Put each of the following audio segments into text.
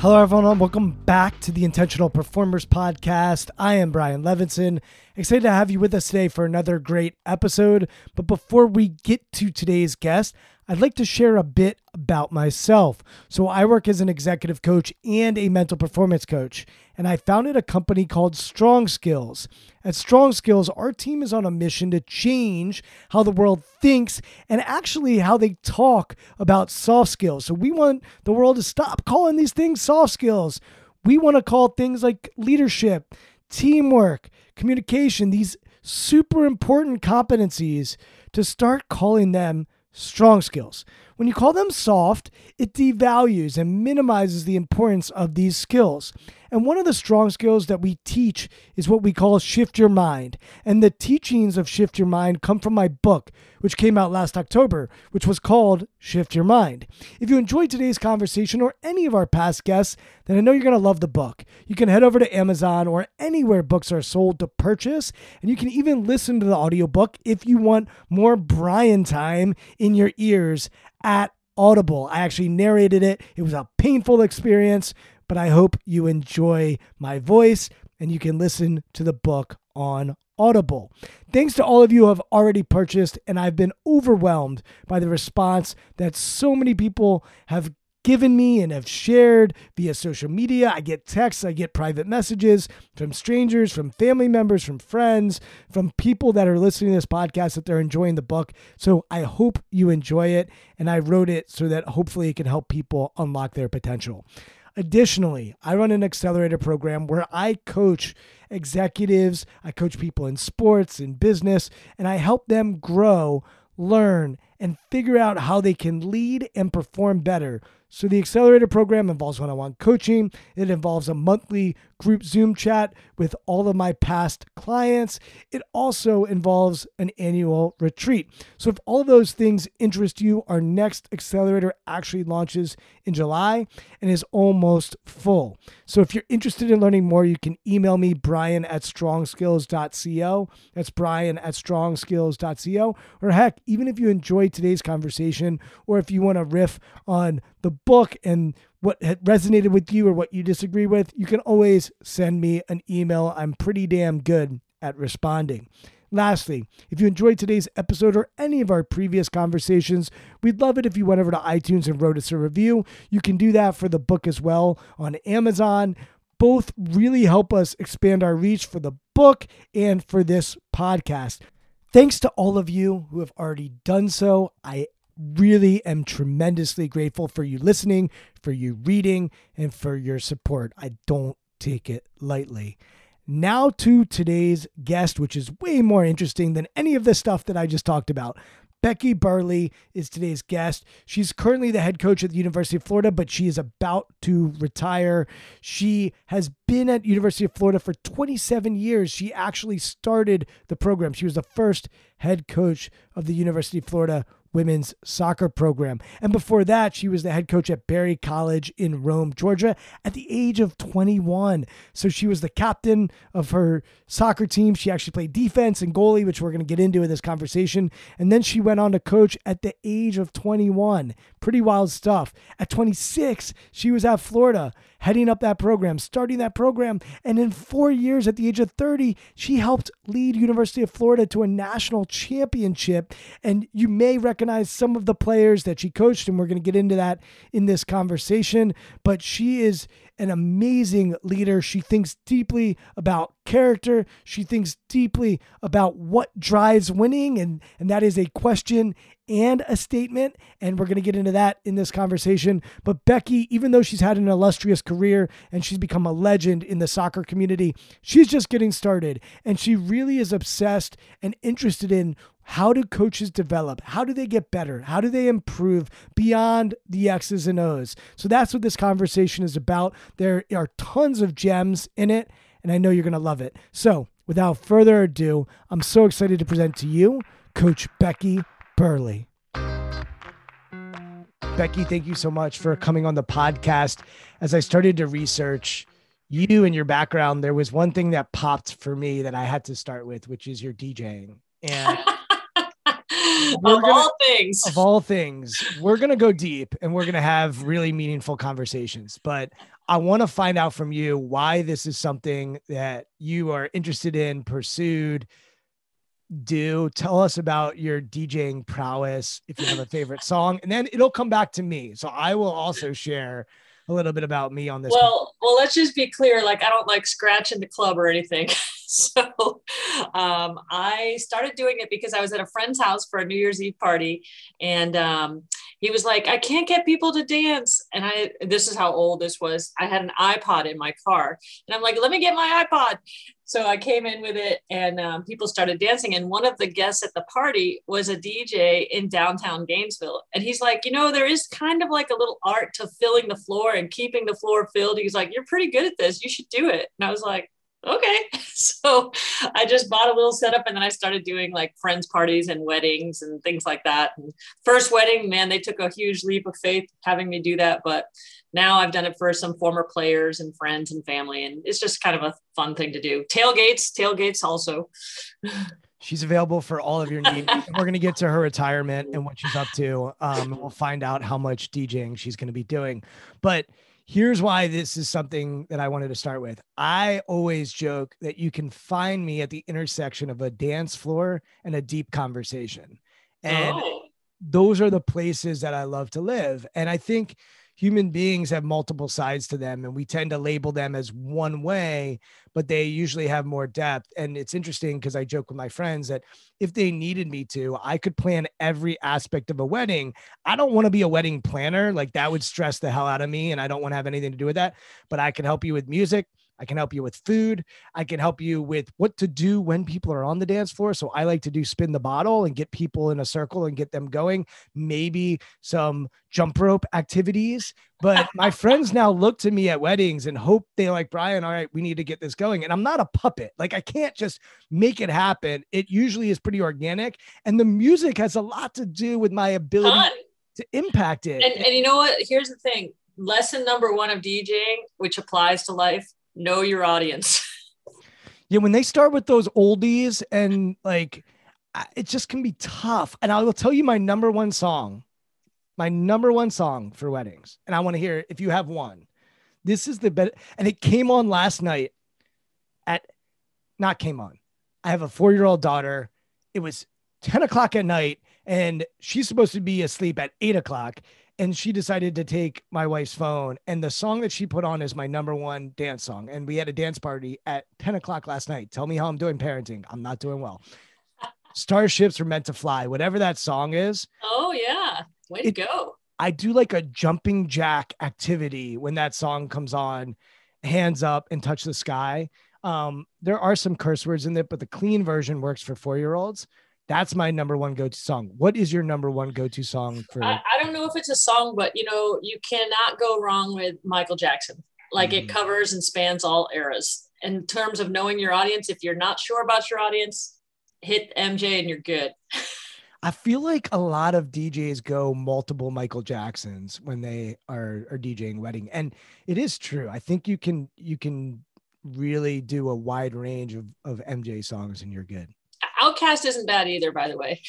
Hello, everyone, and welcome back to the Intentional Performers Podcast. I am Brian Levinson. Excited to have you with us today for another great episode. But before we get to today's guest, I'd like to share a bit about myself. So, I work as an executive coach and a mental performance coach, and I founded a company called Strong Skills. At Strong Skills, our team is on a mission to change how the world thinks and actually how they talk about soft skills. So, we want the world to stop calling these things soft skills. We want to call things like leadership, teamwork, communication, these super important competencies to start calling them strong skills. When you call them soft, it devalues and minimizes the importance of these skills. And one of the strong skills that we teach is what we call Shift Your Mind. And the teachings of Shift Your Mind come from my book, which came out last October, which was called Shift Your Mind. If you enjoyed today's conversation or any of our past guests, then I know you're going to love the book. You can head over to Amazon or anywhere books are sold to purchase, and you can even listen to the audiobook if you want more Brian time in your ears at Audible. I actually narrated it. It was a painful experience, but I hope you enjoy my voice and you can listen to the book on Audible. Thanks to all of you who have already purchased, and I've been overwhelmed by the response that so many people have given me and have shared via social media. I get texts, I get private messages from strangers, from family members, from friends, from people that are listening to this podcast that they're enjoying the book. So I hope you enjoy it. And I wrote it so that hopefully it can help people unlock their potential. Additionally, I run an accelerator program where I coach executives, I coach people in sports, in business, and I help them grow, learn, and figure out how they can lead and perform better so, the accelerator program involves one on one coaching. It involves a monthly group Zoom chat with all of my past clients. It also involves an annual retreat. So, if all of those things interest you, our next accelerator actually launches in July and is almost full. So, if you're interested in learning more, you can email me, brian at strongskills.co. That's brian at strongskills.co. Or heck, even if you enjoyed today's conversation, or if you want to riff on the book and what resonated with you or what you disagree with, you can always send me an email. I'm pretty damn good at responding. Lastly, if you enjoyed today's episode or any of our previous conversations, we'd love it if you went over to iTunes and wrote us a review. You can do that for the book as well on Amazon. Both really help us expand our reach for the book and for this podcast. Thanks to all of you who have already done so. I really am tremendously grateful for you listening, for you reading, and for your support. I don't take it lightly. Now to today's guest, which is way more interesting than any of the stuff that I just talked about. Becky Burleigh is today's guest. She's currently the head coach at the University of Florida, but she is about to retire. She has been at University of Florida for 27 years. She actually started the program. She was the first head coach of the University of Florida women's soccer program. And before that, she was the head coach at Berry College in Rome, Georgia, at the age of 21. So she was the captain of her soccer team. She actually played defense and goalie, which we're going to get into in this conversation. And then she went on to coach at the age of 21. Pretty wild stuff. At 26, she was at Florida heading up that program, starting that program. And in four years, at the age of 30, she helped lead University of Florida to a national championship. And you may recognize some of the players that she coached, and we're going to get into that in this conversation. But she is an amazing leader. She thinks deeply about character. She thinks deeply about what drives winning, and, and that is a question and a statement. And we're going to get into that in this conversation. But Becky, even though she's had an illustrious career and she's become a legend in the soccer community, she's just getting started. And she really is obsessed and interested in how do coaches develop? How do they get better? How do they improve beyond the X's and O's? So that's what this conversation is about. There are tons of gems in it, and I know you're going to love it. So without further ado, I'm so excited to present to you Coach Becky Burleigh. Becky, thank you so much for coming on the podcast. As I started to research you and your background, there was one thing that popped for me that I had to start with, which is your DJing. And of gonna, all things. Of all things, we're going to go deep and we're going to have really meaningful conversations. But I want to find out from you why this is something that you are interested in, pursued, do. Tell us about your DJing prowess, if you have a favorite song, and then it'll come back to me. So I will also share a little bit about me on this. Well, well, let's just be clear. Like, I don't like scratching the club or anything. so um, I started doing it because I was at a friend's house for a New Year's Eve party, and um, he was like, "I can't get people to dance." And I, this is how old this was. I had an iPod in my car, and I'm like, "Let me get my iPod." So I came in with it, and um, people started dancing. And one of the guests at the party was a DJ in downtown Gainesville, and he's like, "You know, there is kind of like a little art to filling the floor and keeping the floor filled." He's like, "You're pretty good at this. You should do it." And I was like, okay. So I just bought a little setup and then I started doing like friends parties and weddings and things like that. And first wedding, man, they took a huge leap of faith having me do that. But now I've done it for some former players and friends and family. And it's just kind of a fun thing to do. Tailgates, tailgates also. She's available for all of your needs. We're going to get to her retirement and what she's up to. Um, we'll find out how much DJing she's going to be doing. But here's why this is something that I wanted to start with. I always joke that you can find me at the intersection of a dance floor and a deep conversation. And oh. those are the places that I love to live. And I think human beings have multiple sides to them and we tend to label them as one way but they usually have more depth. And it's interesting because i joke with my friends that if they needed me to i could plan every aspect of a wedding. I don't want to be a wedding planner like that would stress the hell out of me and i don't want to have anything to do with that but i can help you with music I can help you with food. I can help you with what to do when people are on the dance floor. So I like to do spin the bottle and get people in a circle and get them going. Maybe some jump rope activities. But my friends now look to me at weddings and hope they like Brian. All right, we need to get this going. And I'm not a puppet. Like I can't just make it happen. It usually is pretty organic. And the music has a lot to do with my ability Fun. to impact it. And, and you know what? Here's the thing lesson number one of DJing, which applies to life know your audience. yeah, when they start with those oldies and like it just can be tough. And I will tell you my number one song, my number one song for weddings. And I want to hear if you have one. This is the best. And it came on last night at, not came on. I have a four year old daughter. It was 10 o'clock at night and she's supposed to be asleep at eight o'clock and she decided to take my wife's phone and the song that she put on is my number one dance song. And we had a dance party at 10 o'clock last night. Tell me how i'm doing parenting. I'm not doing well. Starships are meant to fly whatever that song is. Oh yeah. Way to go. I do like a jumping jack activity when that song comes on hands up and touch the sky. Um, there are some curse words in it but the clean version works for four year olds that's my number one go-to song. What is your number one go-to song for? I, I don't know if it's a song, but you know, you cannot go wrong with Michael Jackson. Like mm. it covers and spans all eras. In terms of knowing your audience, if you're not sure about your audience, hit MJ and you're good. I feel like a lot of DJs go multiple Michael Jacksons when they are are DJing wedding, and it is true. I think you can you can really do a wide range of of MJ songs, and you're good. OutKast isn't bad either, by the way.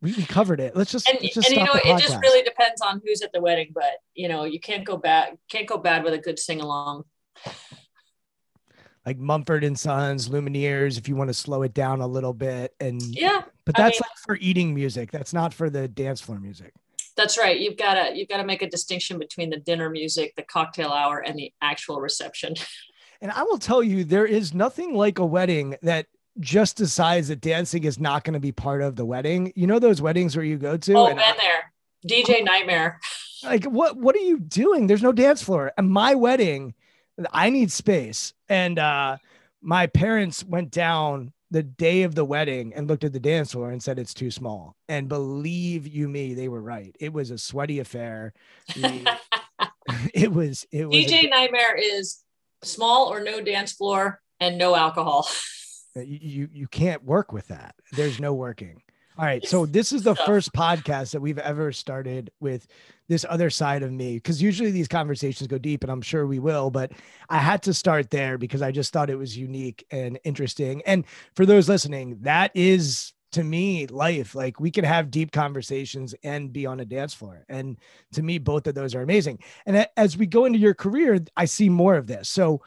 We, we covered it. Let's just And, let's just and you know, it just really depends on who's at the wedding, but you know, you can't go bad can't go bad with a good sing along. like Mumford and Sons, Lumineers, if you want to slow it down a little bit, and Yeah, but I that's mean- like for eating music. That's not for the dance floor music. that's right. You've got to you've got to make a distinction between the dinner music, the cocktail hour, and the actual reception. And I will tell you, there is nothing like a wedding that just decides that dancing is not going to be part of the wedding. You know those weddings where you go to oh, and been there. DJ Nightmare. like what what are you doing? There's no dance floor. At my wedding, I need space. And uh my parents went down the day of the wedding and looked at the dance floor and said it's too small. And believe you me, they were right. It was a sweaty affair. It was it was a- DJ Nightmare is small or no dance floor and no alcohol. Uh, you you you can't work with that. There's no working. All right, so this is the first podcast that we've ever started with this other side of me because usually these conversations go deep and I'm sure we will, but I had to start there because I just thought it was unique and interesting. And for those listening, that is to me life. Like we can have deep conversations and be on a dance floor. And to me, both of those are amazing. And as we go into your career, I see more of this. So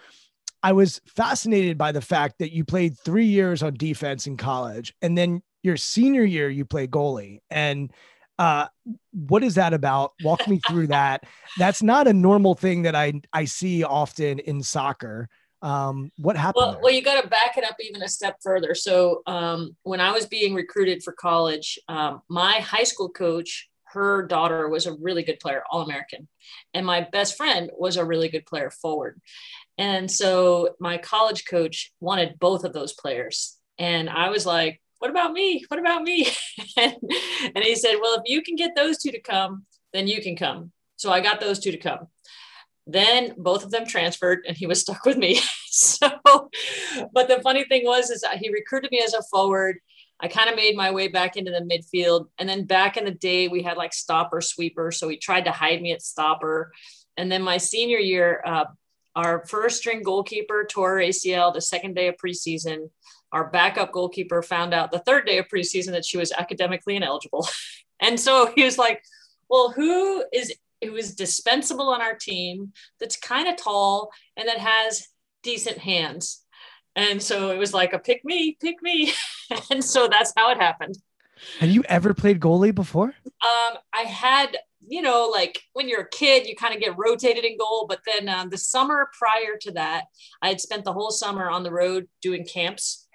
I was fascinated by the fact that you played three years on defense in college, and then your senior year you played goalie. And uh, what is that about? Walk me through that. That's not a normal thing that I I see often in soccer. Um, what happened? Well, well, you got to back it up even a step further. So, um, when I was being recruited for college, um, my high school coach, her daughter was a really good player, All American, and my best friend was a really good player forward. And so, my college coach wanted both of those players, and I was like, "What about me? What about me?" and, and he said, "Well, if you can get those two to come, then you can come." So I got those two to come. Then both of them transferred, and he was stuck with me. so, but the funny thing was, is he recruited me as a forward. I kind of made my way back into the midfield. And then back in the day, we had like stopper, sweeper. So he tried to hide me at stopper. And then my senior year, uh, our first string goalkeeper tore ACL the second day of preseason. Our backup goalkeeper found out the third day of preseason that she was academically ineligible. and so he was like, well, who is who is dispensable on our team that's kind of tall and that has decent hands. And so it was like a pick me, pick me. and so that's how it happened. Have you ever played goalie before? Um, I had, you know, like when you're a kid, you kind of get rotated in goal. But then um, the summer prior to that, I had spent the whole summer on the road doing camps.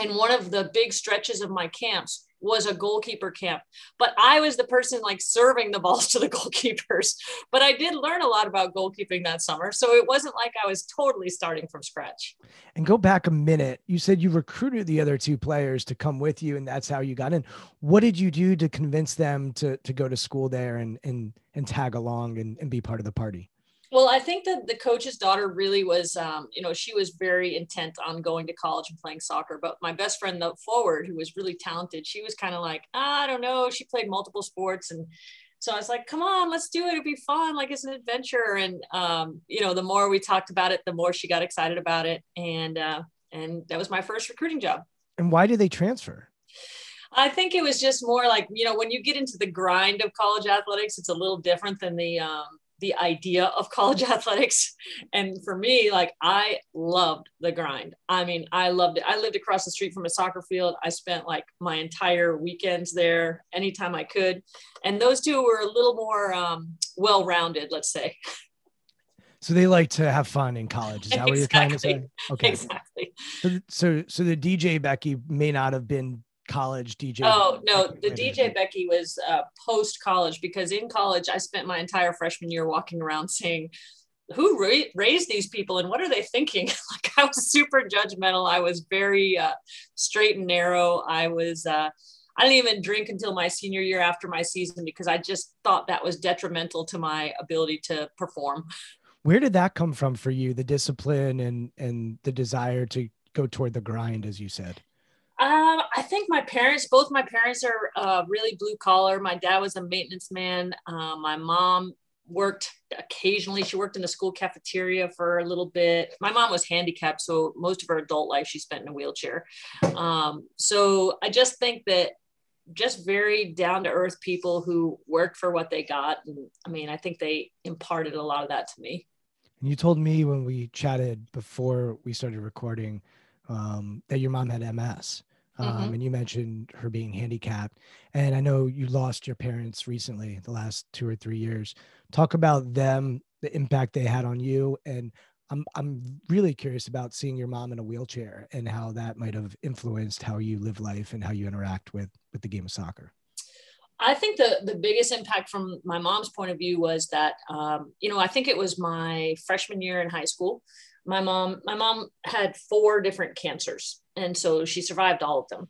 And one of the big stretches of my camps was a goalkeeper camp. But I was the person like serving the balls to the goalkeepers. But I did learn a lot about goalkeeping that summer. So it wasn't like I was totally starting from scratch. And go back a minute. You said you recruited the other two players to come with you, and that's how you got in. What did you do to convince them to to go to school there and and and tag along and, and be part of the party? Well, I think that the coach's daughter really was, um, you know, she was very intent on going to college and playing soccer. But my best friend, the forward, who was really talented, she was kind of like, I don't know. She played multiple sports. And so I was like, come on, let's do it. It'd be fun. Like it's an adventure. And, um, you know, the more we talked about it, the more she got excited about it. And, uh, and that was my first recruiting job. And why did they transfer? I think it was just more like, you know, when you get into the grind of college athletics, it's a little different than the, um, the idea of college athletics. And for me, like I loved the grind. I mean, I loved it. I lived across the street from a soccer field. I spent like my entire weekends there anytime I could. And those two were a little more um, well rounded, let's say. So they like to have fun in college. Is that what you're trying to say? Okay. Exactly. So, so so the DJ Becky may not have been college DJ. Oh no, the. DJ Becky was uh, post college because in college I spent my entire freshman year walking around saying, "Who ra- raised these people and what are they thinking?" like I was super judgmental. I was very uh, straight and narrow. I was. Uh, I didn't even drink until my senior year after my season because I just thought that was detrimental to my ability to perform. Where did that come from for you? The discipline and and the desire to go toward the grind, as you said. Um, I think my parents, both my parents are uh, really blue collar. My dad was a maintenance man. Uh, my mom worked occasionally. She worked in the school cafeteria for a little bit. My mom was handicapped, so most of her adult life she spent in a wheelchair. Um, so I just think that just very down to earth people who worked for what they got. And I mean, I think they imparted a lot of that to me. And you told me when we chatted before we started recording um, that your mom had MS. Um, mm-hmm. And you mentioned her being handicapped. And I know you lost your parents recently, the last two or three years. Talk about them, the impact they had on you. And I'm, I'm really curious about seeing your mom in a wheelchair and how that might have influenced how you live life and how you interact with, with the game of soccer. I think the the biggest impact from my mom's point of view was that um, you know I think it was my freshman year in high school. My mom my mom had four different cancers, and so she survived all of them.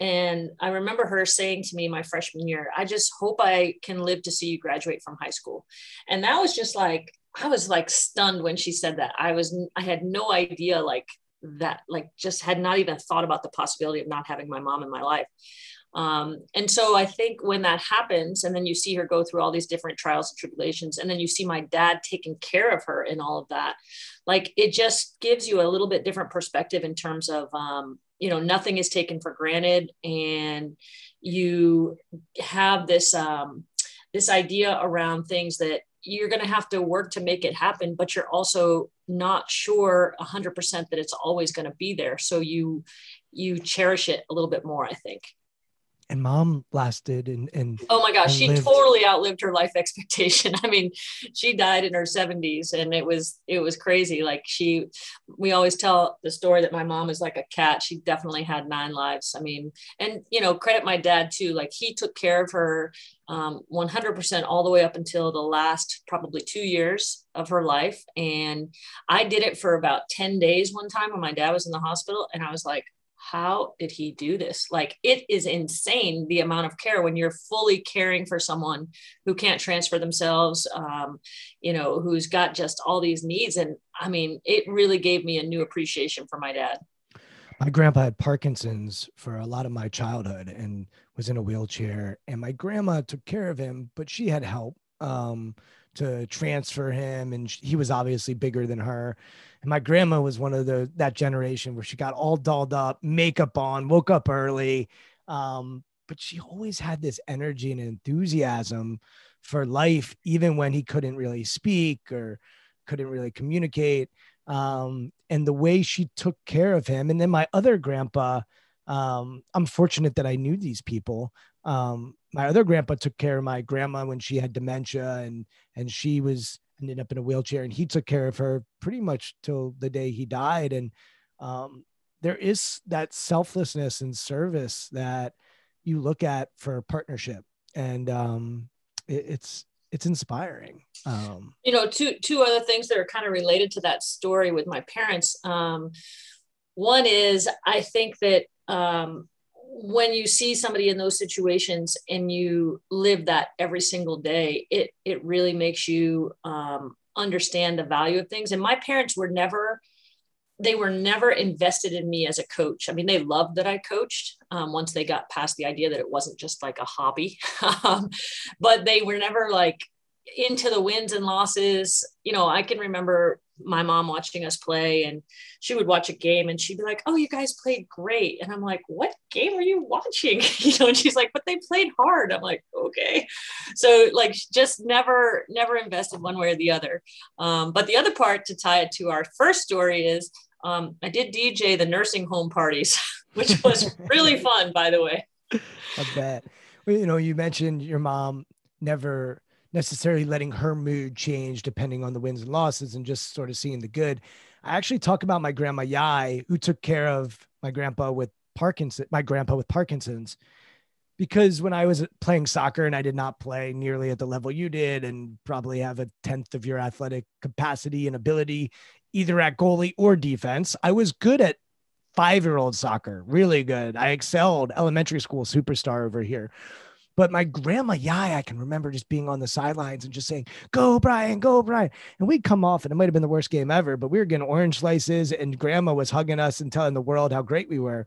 And I remember her saying to me my freshman year, "I just hope I can live to see you graduate from high school." And that was just like I was like stunned when she said that. I was I had no idea like that like just had not even thought about the possibility of not having my mom in my life um, and so I think when that happens, and then you see her go through all these different trials and tribulations, and then you see my dad taking care of her in all of that, like it just gives you a little bit different perspective in terms of, um, you know, nothing is taken for granted, and you have this um, this idea around things that you're going to have to work to make it happen, but you're also not sure 100% that it's always going to be there. So you you cherish it a little bit more, I think and mom lasted and and oh my gosh she lived. totally outlived her life expectation. I mean she died in her 70s and it was it was crazy. Like she we always tell the story that my mom is like a cat. She definitely had nine lives. I mean and you know credit my dad too. Like he took care of her um, 100% all the way up until the last probably two years of her life. And i did it for about 10 days one time when my dad was in the hospital and i was like how did he do this? Like, it is insane the amount of care when you're fully caring for someone who can't transfer themselves, um, you know, who's got just all these needs. And I mean, it really gave me a new appreciation for my dad. My grandpa had Parkinson's for a lot of my childhood and was in a wheelchair. And my grandma took care of him, but she had help um, to transfer him. And he was obviously bigger than her and my grandma was one of the that generation where she got all dolled up, makeup on, woke up early. Um, but she always had this energy and enthusiasm for life, even when he couldn't really speak or couldn't really communicate. Um, and the way she took care of him. And then my other grandpa, um, I'm fortunate that I knew these people. Um, my other grandpa took care of my grandma when she had dementia and and she was ended up in a wheelchair and he took care of her pretty much till the day he died. And um, there is that selflessness and service that you look at for partnership and um, it, it's it's inspiring. Um, you know two two other things that are kind of related to that story with my parents. Um, one is i think that um, when you see somebody in those situations and you live that every single day, it it really makes you um, understand the value of things. And my parents were never they were never invested in me as a coach. I mean, they loved that I coached um, once they got past the idea that it wasn't just like a hobby, um, but they were never like into the wins and losses. You know, I can remember my mom watching us play and she would watch a game and she'd be like oh you guys played great. And i'm like what game are you watching? You know and she's like but they played hard. I'm like okay. So like just never never invested one way or the other. Um, but the other part to tie it to our first story is um, i did dj the nursing home parties which was really fun by the way. I bet. Well, you know you mentioned your mom never necessarily letting her mood change depending on the wins and losses and just sort of seeing the good. I actually talk about my grandma Yai, who took care of my grandpa with Parkinson, my grandpa with Parkinson's, because when I was playing soccer and I did not play nearly at the level you did, and probably have a tenth of your athletic capacity and ability, either at goalie or defense, I was good at five year old soccer, really good. I excelled elementary school superstar over here. But my grandma, yeah, I can remember just being on the sidelines and just saying, "Go, Brian, go, Brian," and we'd come off, and it might have been the worst game ever, but we were getting orange slices, and grandma was hugging us and telling the world how great we were.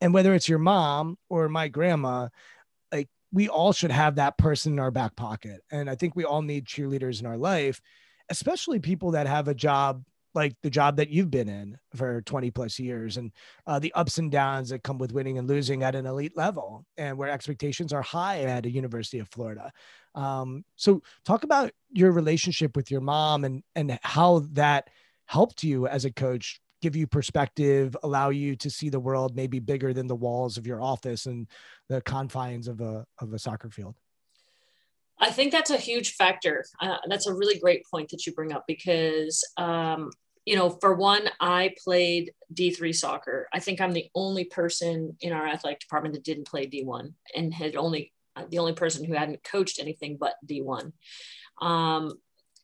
And whether it's your mom or my grandma, like we all should have that person in our back pocket. And I think we all need cheerleaders in our life, especially people that have a job like the job that you've been in for 20 plus years and uh, the ups and downs that come with winning and losing at an elite level and where expectations are high at a university of florida. Um, so talk about your relationship with your mom and and how that helped you as a coach give you perspective allow you to see the world maybe bigger than the walls of your office and the confines of a of a soccer field I think that's a huge factor. Uh, that's a really great point that you bring up because, um, you know, for one, I played D3 soccer. I think I'm the only person in our athletic department that didn't play D1 and had only uh, the only person who hadn't coached anything but D1. Um,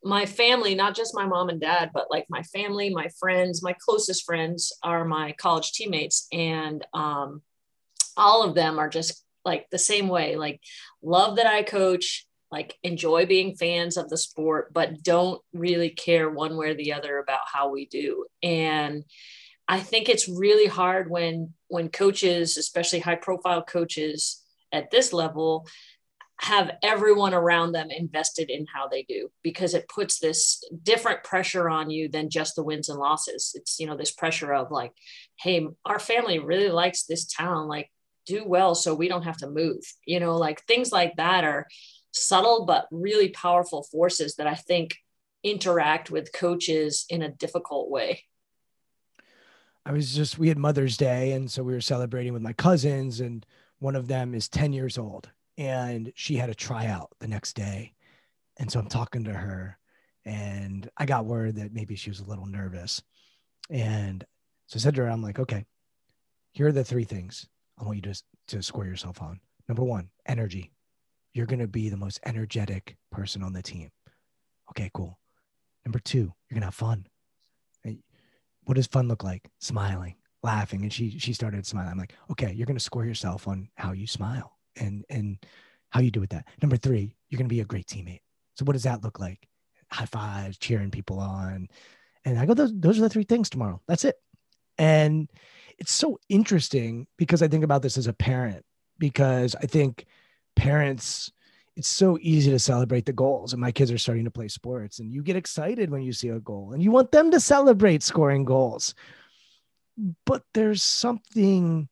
my family, not just my mom and dad, but like my family, my friends, my closest friends are my college teammates. And um, all of them are just like the same way, like love that I coach, like enjoy being fans of the sport, but don't really care one way or the other about how we do. And I think it's really hard when when coaches, especially high profile coaches at this level, have everyone around them invested in how they do because it puts this different pressure on you than just the wins and losses. It's you know this pressure of like, hey, our family really likes this town, like do well so we don't have to move. You know, like things like that are subtle but really powerful forces that I think interact with coaches in a difficult way. I was just, we had Mother's Day. And so we were celebrating with my cousins, and one of them is 10 years old. And she had a tryout the next day. And so I'm talking to her, and I got word that maybe she was a little nervous. And so I said to her, I'm like, okay, here are the three things I want you to, to score yourself on. Number one, energy you're going to be the most energetic person on the team. Okay, cool. Number two, you're going to have fun. what does fun look like? Smiling, laughing. And she, she started smiling. I'm like, okay, you're going to score yourself on how you smile and, and how you do with that. Number three, you're going to be a great teammate. So what does that look like? High fives, cheering people on. And I go, those, those are the three things tomorrow. That's it. And it's so interesting because I think about this as a parent, because I think parents it's so easy to celebrate the goals and my kids are starting to play sports and you get excited when you see a goal and you want them to celebrate scoring goals. But there's something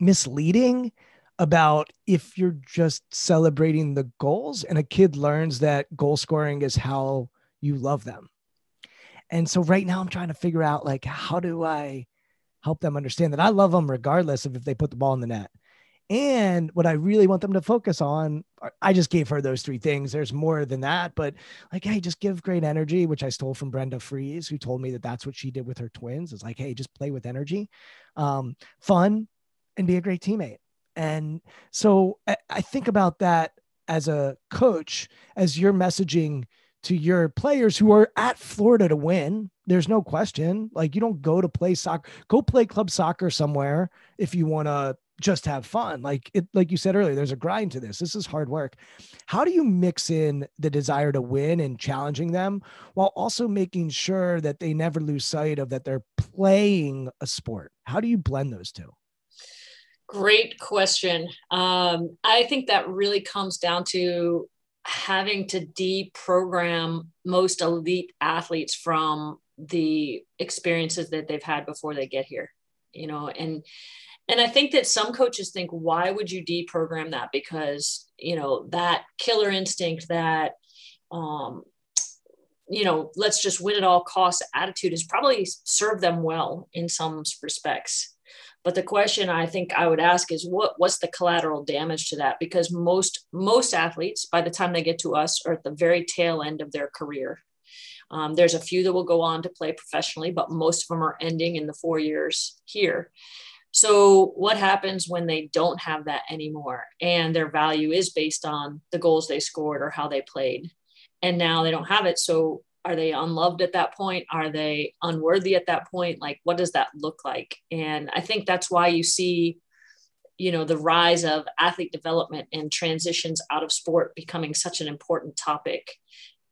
misleading about if you're just celebrating the goals and a kid learns that goal scoring is how you love them. And so right now i'm trying to figure out like how do i help them understand that i love them regardless of if they put the ball in the net and what I really want them to focus on, I just gave her those three things. There's more than that, but like, hey, just give great energy, which I stole from Brenda Frese, who told me that that's what she did with her twins. It's like, hey, just play with energy, um, fun, and be a great teammate. And so I, I think about that as a coach, as you're messaging to your players who are at Florida to win. There's no question. Like you don't go to play soccer, go play club soccer somewhere if you want to just have fun. Like it, like you said earlier, there's a grind to this. This is hard work. How do you mix in the desire to win and challenging them while also making sure that they never lose sight of that they're playing a sport? How do you blend those two? Great question. Um, I think that really comes down to having to deprogram most elite athletes from the experiences that they've had before they get here you know and and i think that some coaches think why would you deprogram that? Because you know that killer instinct that um you know let's just win at all costs attitude has probably served them well in some respects. But the question i think i would ask is what what's the collateral damage to that? Because most most athletes by the time they get to us are at the very tail end of their career. Um, there's a few that will go on to play professionally but most of them are ending in the four years here so, what happens when they don't have that anymore and their value is based on the goals they scored or how they played? And now they don't have it. So, are they unloved at that point? Are they unworthy at that point? Like, what does that look like? And I think that's why you see you know the rise of athlete development and transitions out of sport becoming such an important topic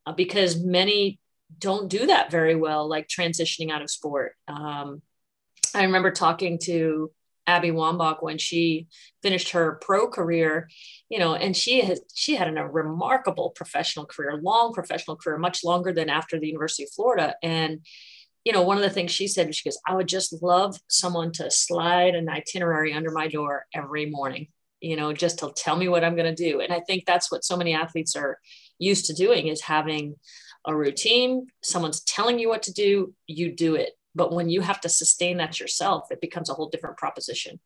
uh, because many don't do that very well like transitioning out of sport um, i remember talking to abby wambach when she finished her pro career you know and she has she had an, a remarkable professional career long professional career much longer than after the university of florida and you know, one of the things she said, she goes, I would just love someone to slide an itinerary under my door every morning, you know, just to tell me what I'm going to do. And I think that's what so many athletes are used to doing is having a routine. Someone's telling you what to do, you do it. But when you have to sustain that yourself, it becomes a whole different proposition.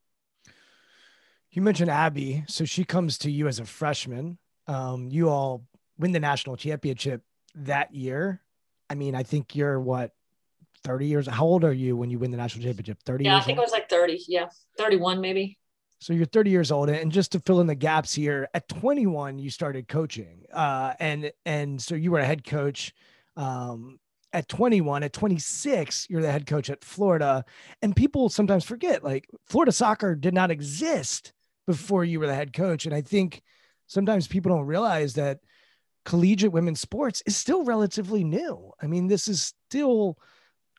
You mentioned Abby. So she comes to you as a freshman. Um, you all win the national championship that year. I mean, I think you're what 30 years. How old are you when you win the national championship? 30 yeah, years I think old? I was like 30. Yeah, 31 maybe. So you're 30 years old, and just to fill in the gaps here, at 21 you started coaching, uh, and and so you were a head coach. Um, at 21, at 26, you're the head coach at Florida, and people sometimes forget like Florida soccer did not exist before you were the head coach, and I think sometimes people don't realize that collegiate women's sports is still relatively new. I mean, this is still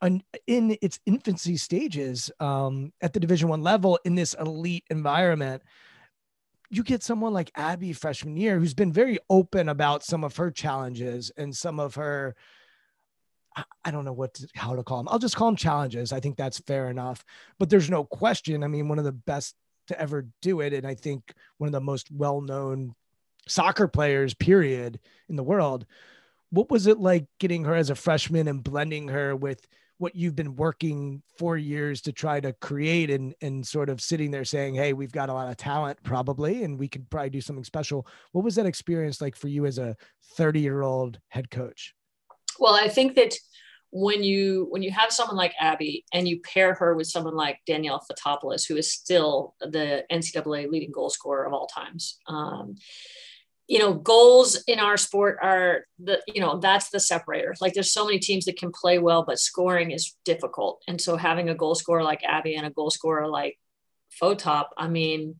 an, in its infancy stages um, at the division one level in this elite environment you get someone like abby freshman year who's been very open about some of her challenges and some of her I don't know what to, how to call them. I'll just call them challenges. I think that's fair enough. But there's no question. I mean, one of the best to ever do it, and I think one of the most well-known soccer players, period, in the world. What was it like getting her as a freshman and blending her with what you've been working for years to try to create and and sort of sitting there saying hey we've got a lot of talent probably and we could probably do something special what was that experience like for you as a 30 year old head coach well i think that when you when you have someone like abby and you pair her with someone like danielle fotopoulos who is still the ncaa leading goal scorer of all times um, you know, goals in our sport are the, you know, that's the separator. Like there's so many teams that can play well, but scoring is difficult. And so having a goal scorer like Abby and a goal scorer like Fotop, I mean,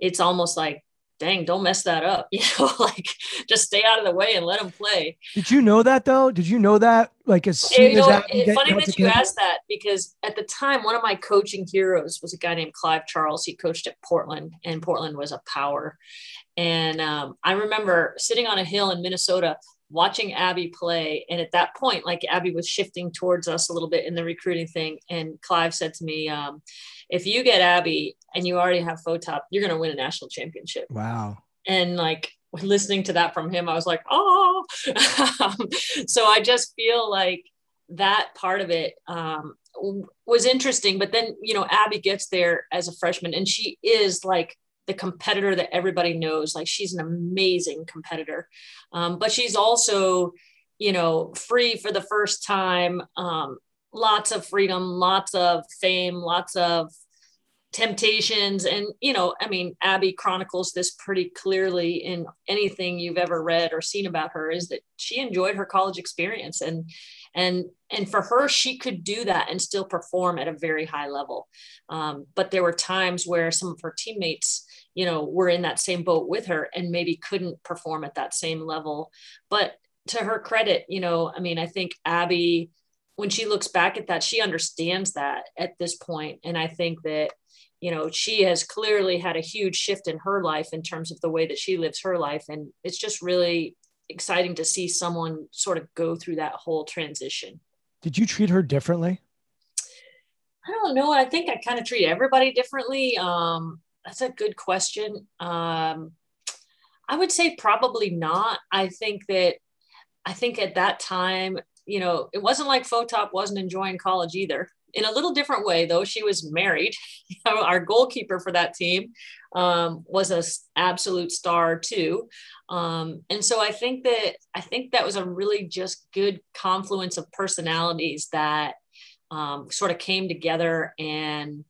it's almost like, dang, don't mess that up. You know, like just stay out of the way and let them play. Did you know that though? Did you know that like as soon you know, as that? it's funny that you asked that because at the time, one of my coaching heroes was a guy named Clive Charles. He coached at Portland, and Portland was a power. And um, I remember sitting on a hill in Minnesota watching Abby play. And at that point, like Abby was shifting towards us a little bit in the recruiting thing. And Clive said to me, um, if you get Abby and you already have Fotop, you're going to win a national championship. Wow. And like listening to that from him, I was like, oh. so I just feel like that part of it um, was interesting. But then, you know, Abby gets there as a freshman and she is like the competitor that everybody knows. Like she's an amazing competitor, um, but she's also, you know, free for the first time. Um, lots of freedom, lots of fame, lots of temptations. And you know i mean abby chronicles this pretty clearly in anything you've ever read or seen about her is that she enjoyed her college experience. And and and for her she could do that and still perform at a very high level. Um, but there were times where some of her teammates you know were in that same boat with her and maybe couldn't perform at that same level. But to her credit you know i mean i think abby when she looks back at that she understands that at this point. And i think that you know she has clearly had a huge shift in her life in terms of the way that she lives her life. And it's just really exciting to see someone sort of go through that whole transition. Did you treat her differently? I don't know. I think i kind of treat everybody differently. Um, that's a good question. Um, i would say probably not. I think that i think at that time you know it wasn't like fotop wasn't enjoying college either in a little different way, though. She was married. Our goalkeeper for that team um, was an absolute star too, um, and so I think that I think that was a really just good confluence of personalities that um, sort of came together. And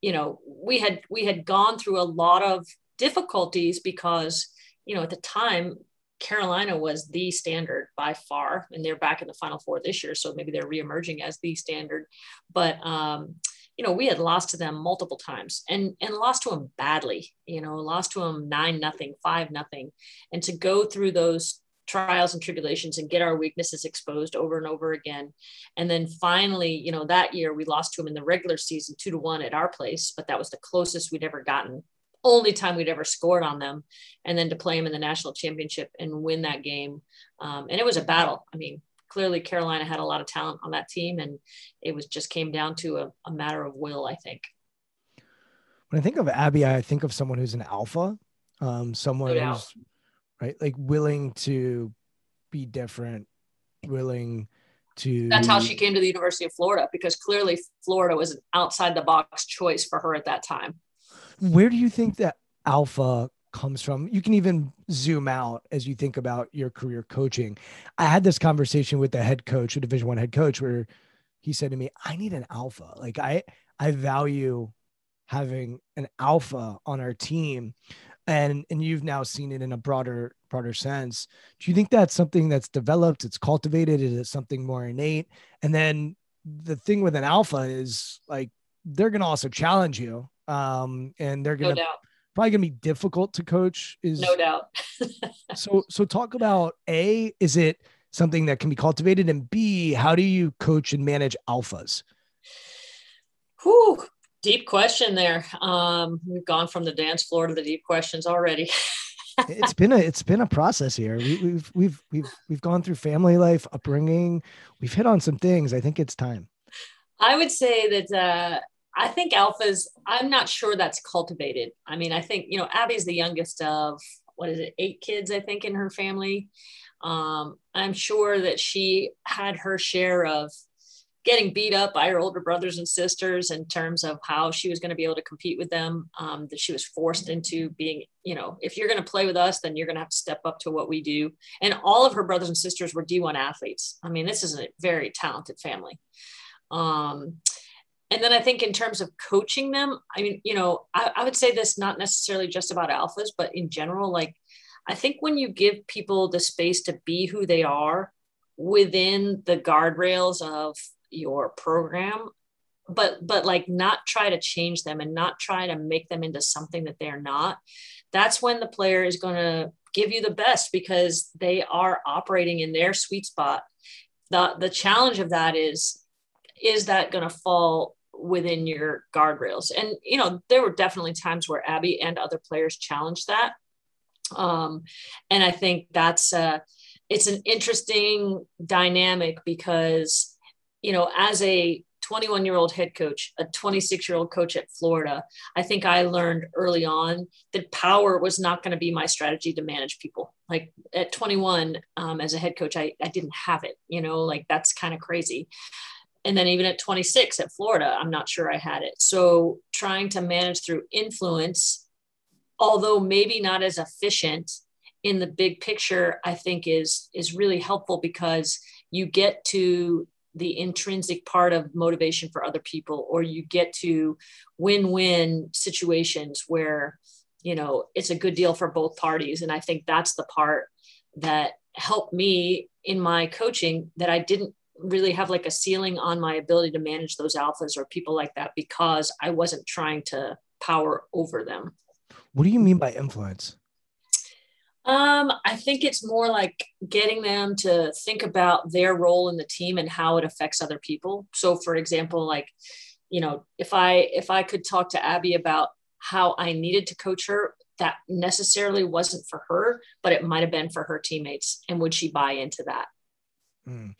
you know, we had we had gone through a lot of difficulties because you know at the time Carolina was the standard by far, and they're back in the Final Four this year, so maybe they're reemerging as the standard. But um, you know, we had lost to them multiple times and and lost to them badly, you know, lost to them nine nothing, five nothing. And to go through those trials and tribulations and get our weaknesses exposed over and over again. And then finally, you know, that year we lost to them in the regular season two to one at our place, but that was the closest we'd ever gotten only time we'd ever scored on them and then to play them in the national championship and win that game. Um, and it was a battle. I mean clearly carolina had a lot of talent on that team and it was just came down to a, a matter of will i think. When i think of abby i think of someone who's an alpha um, someone no who's right like willing to be different willing to that's how she came to the university of florida because clearly florida was an outside the box choice for her at that time where do you think that alpha comes from? You can even zoom out as you think about your career coaching. I had this conversation with the head coach, a division one head coach, where he said to me, I need an alpha. Like I I value having an alpha on our team. And and you've now seen it in a broader broader sense. Do you think that's something that's developed, it's cultivated? Is it something more innate? And then the thing with an alpha is like they're gonna also challenge you um, and they're gonna no probably gonna be difficult to coach. Is no doubt. so so talk about a is it something that can be cultivated, and b how do you coach and manage alphas? Whew, deep question there. Um, we've gone from the dance floor to the deep questions already. it's been a it's been a process here. We, we've we've we've we've gone through family life, upbringing. We've hit on some things. I think it's time. I would say that uh, I think alphas, I'm not sure that's cultivated. I mean, I think, you know, Abby's the youngest of what is it, eight kids, I think, in her family. Um, I'm sure that she had her share of getting beat up by her older brothers and sisters in terms of how she was going to be able to compete with them. Um, that she was forced into being, you know, if you're going to play with us, then you're going to have to step up to what we do. And all of her brothers and sisters were D1 athletes. I mean, this is a very talented family. Um, and then I think in terms of coaching them, I mean, you know, I, I, would say this not necessarily just about alphas, but in general, like I think when you give people the space to be who they are within the guardrails of your program, but but like not try to change them and not try to make them into something that they're not, that's when the player is going to give you the best because they are operating in their sweet spot. The the challenge of that is is that going to fall within your guardrails. And, you know, there were definitely times where Abby and other players challenged that. Um, and I think that's, uh, it's an interesting dynamic because, you know, as a 21 year old head coach, a 26 year old coach at Florida, I think I learned early on that power was not going to be my strategy to manage people. Like at 21, um, as a head coach, I, I didn't have it, you know, like that's kind of crazy and then even at 26 at Florida, I'm not sure I had it. So trying to manage through influence, although maybe not as efficient in the big picture, I think is is really helpful because you get to the intrinsic part of motivation for other people, or you get to win-win situations where you know it's a good deal for both parties. And I think that's the part that helped me in my coaching that I didn't really have like a ceiling on my ability to manage those alphas or people like that because I wasn't trying to power over them. What do you mean by influence? Um, I think it's more like getting them to think about their role in the team and how it affects other people. So for example, like, you know, if I if I could talk to Abby about how I needed to coach her, that necessarily wasn't for her, but it might have been for her teammates. And would she buy into that? Mm.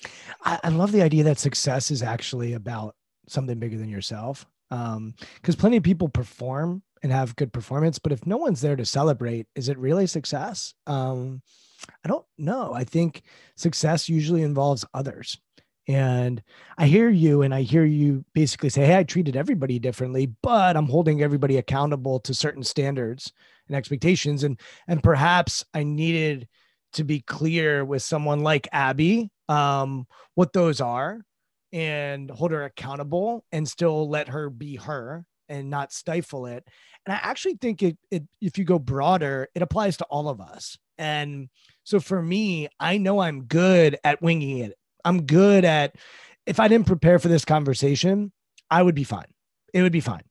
I, I, love the idea that success is actually about something bigger than yourself. Because um, plenty of people perform and have good performance, but if no one's there to celebrate, is it really success? Um, I don't know. I think success usually involves others. And I hear you, and I hear you basically say, Hey, I treated everybody differently, but I'm holding everybody accountable to certain standards and expectations. And, and perhaps I needed to be clear with someone like Abby um, what those are and hold her accountable and still let her be her and not stifle it. And I actually think it, it if you go broader, it applies to all of us. And so for me, I know I'm good at winging it. I'm good at if I didn't prepare for this conversation, I would be fine. It would be fine.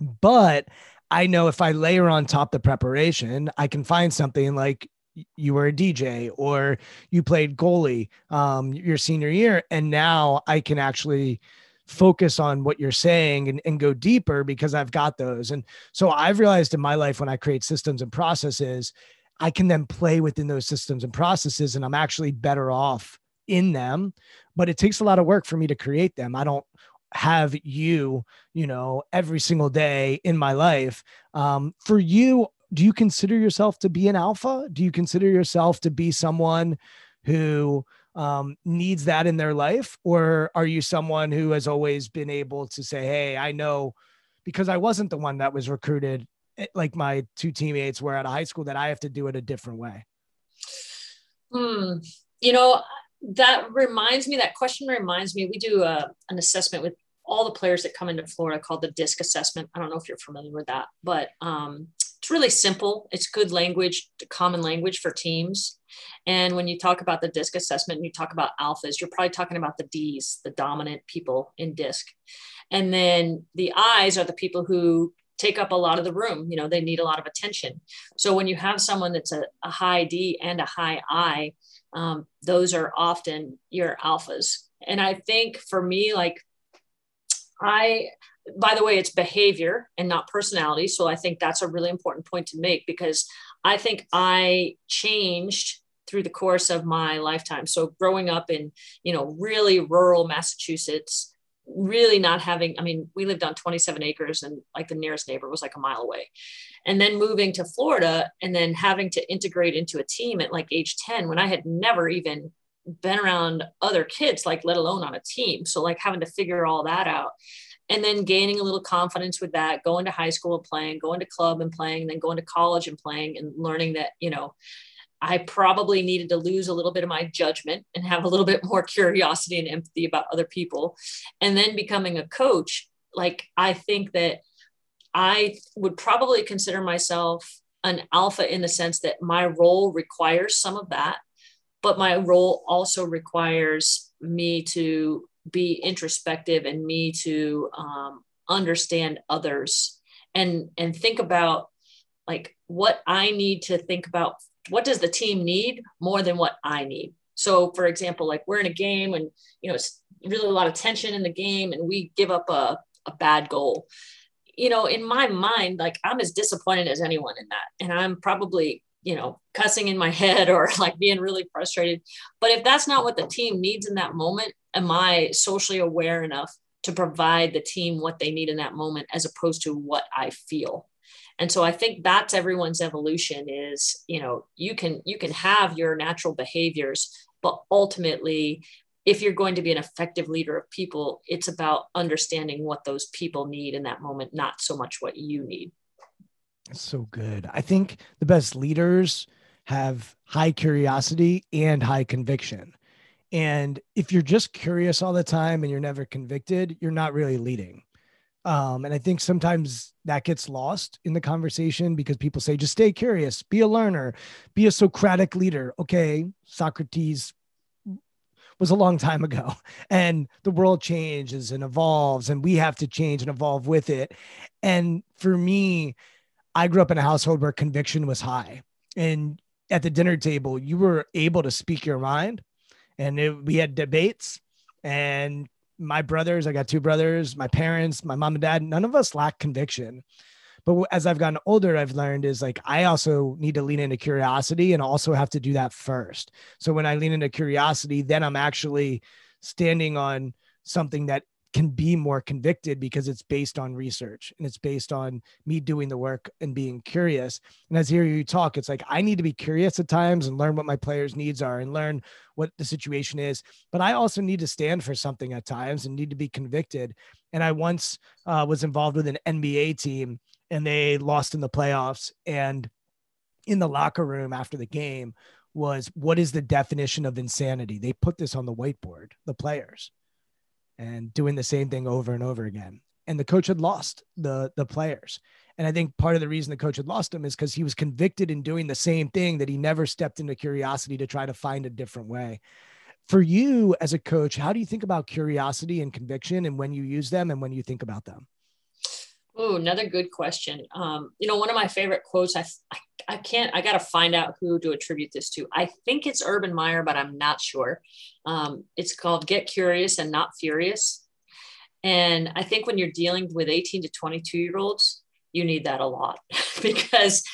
But I know if I layer on top the preparation, I can find something like you were a DJ or you played goalie um, your senior year. And now I can actually focus on what you're saying and, and go deeper because I've got those. And so I've realized in my life when I create systems and processes, I can then play within those systems and processes and I'm actually better off in them. But it takes a lot of work for me to create them. I don't have you, you know, every single day in my life. Um, for you, do you consider yourself to be an alpha? Do you consider yourself to be someone who um, needs that in their life? Or are you someone who has always been able to say, Hey, I know because I wasn't the one that was recruited eh, like my two teammates were at a high school that I have to do it a different way? Hmm. You know, that reminds me, that question reminds me, we do a, uh, an assessment with all the players that come into Florida called the DISC assessment. I don't know if you're familiar with that, but um, it's really simple. It's good language, common language for teams. And when you talk about the DISC assessment and you talk about alphas, you're probably talking about the Ds, the dominant people in DISC. And then the Is are the people who take up a lot of the room. You know, they need a lot of attention. So when you have someone that's a, a high D and a high I, um, those are often your alphas. And I think for me, like I, by the way, it's behavior and not personality. So I think that's a really important point to make because I think I changed through the course of my lifetime. So growing up in, you know, really rural Massachusetts, really not having, I mean, we lived on 27 acres and like the nearest neighbor was like a mile away. And then moving to Florida and then having to integrate into a team at like age 10 when I had never even been around other kids, like let alone on a team. So like having to figure all that out and then gaining a little confidence with that, going to high school and playing, going to club and playing, and then going to college and playing and learning that, you know, I probably needed to lose a little bit of my judgment and have a little bit more curiosity and empathy about other people. And then becoming a coach, like I think that I would probably consider myself an alpha in the sense that my role requires some of that, but my role also requires me to be introspective and me to um, understand others and and think about like what I need to think about what does the team need more than what I need. So, for example, like we're in a game and you know it's really a lot of tension in the game, and we give up a, a bad goal. You know, in my mind, like I'm as disappointed as anyone in that, and I'm probably you know cussing in my head or like being really frustrated. But if that's not what the team needs in that moment, am I socially aware enough to provide the team what they need in that moment as opposed to what I feel? and so i think that's everyone's evolution is you know you can you can have your natural behaviors but ultimately if you're going to be an effective leader of people it's about understanding what those people need in that moment not so much what you need. So good. I think the best leaders have high curiosity and high conviction and if you're just curious all the time and you're never convicted you're not really leading um, and I think sometimes that gets lost in the conversation because people say, just stay curious, be a learner, be a Socratic leader. Okay, Socrates was a long time ago, and the world changes and evolves, and we have to change and evolve with it. And for me, I grew up in a household where conviction was high. And at the dinner table, you were able to speak your mind, and it, we had debates and my brothers, I got two brothers, my parents, my mom and dad, none of us lack conviction. But as I've gotten older, I've learned is like I also need to lean into curiosity and also have to do that first. So when I lean into curiosity, then I'm actually standing on something that can be more convicted because it's based on research and it's based on me doing the work and being curious. And as hear you talk, it's like I need to be curious at times and learn what my players' needs are and learn what the situation is. But I also need to stand for something at times and need to be convicted. And I once uh, was involved with an NBA team and they lost in the playoffs. And in the locker room after the game was what is the definition of insanity? They put this on the whiteboard, the players and doing the same thing over and over again. And the coach had lost the the players. And I think part of the reason the coach had lost him is because he was convicted in doing the same thing that he never stepped into curiosity to try to find a different way. For you as a coach, how do you think about curiosity and conviction and when you use them and when you think about them? Oh, another good question. Um, you know, one of my favorite quotes, I, I, I can't, I got to find out who to attribute this to. I think it's Urban Meyer, but I'm not sure. Um, it's called Get Curious and Not Furious. And I think when you're dealing with 18 to 22 year olds, you need that a lot because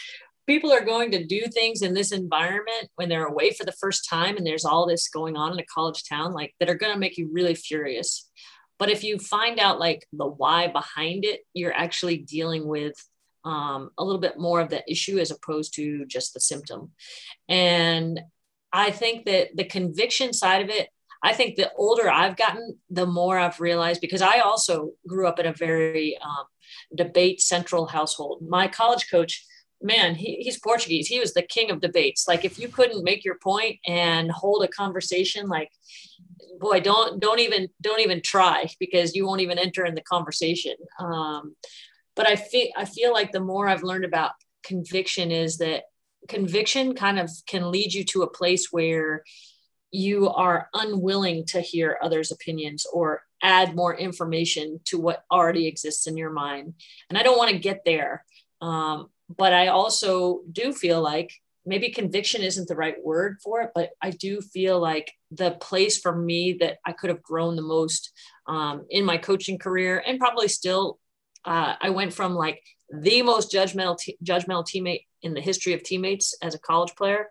people are going to do things in this environment when they're away for the first time and there's all this going on in a college town like that are going to make you really furious but if you find out like the why behind it you're actually dealing with um, a little bit more of the issue as opposed to just the symptom and i think that the conviction side of it i think the older i've gotten the more i've realized because i also grew up in a very um, debate central household my college coach man, he, he's Portuguese. He was the king of debates. Like if you couldn't make your point and hold a conversation, like boy, don't don't even don't even try because you won't even enter in the conversation. Um, but I feel I feel like the more I've learned about conviction is that conviction kind of can lead you to a place where you are unwilling to hear others' opinions or add more information to what already exists in your mind. And I don't want to get there. Um, but I also do feel like maybe conviction isn't the right word for it, but I do feel like the place for me that I could have grown the most um, in my coaching career and probably still, uh, I went from like the most judgmental, judgmental teammate in the history of teammates as a college player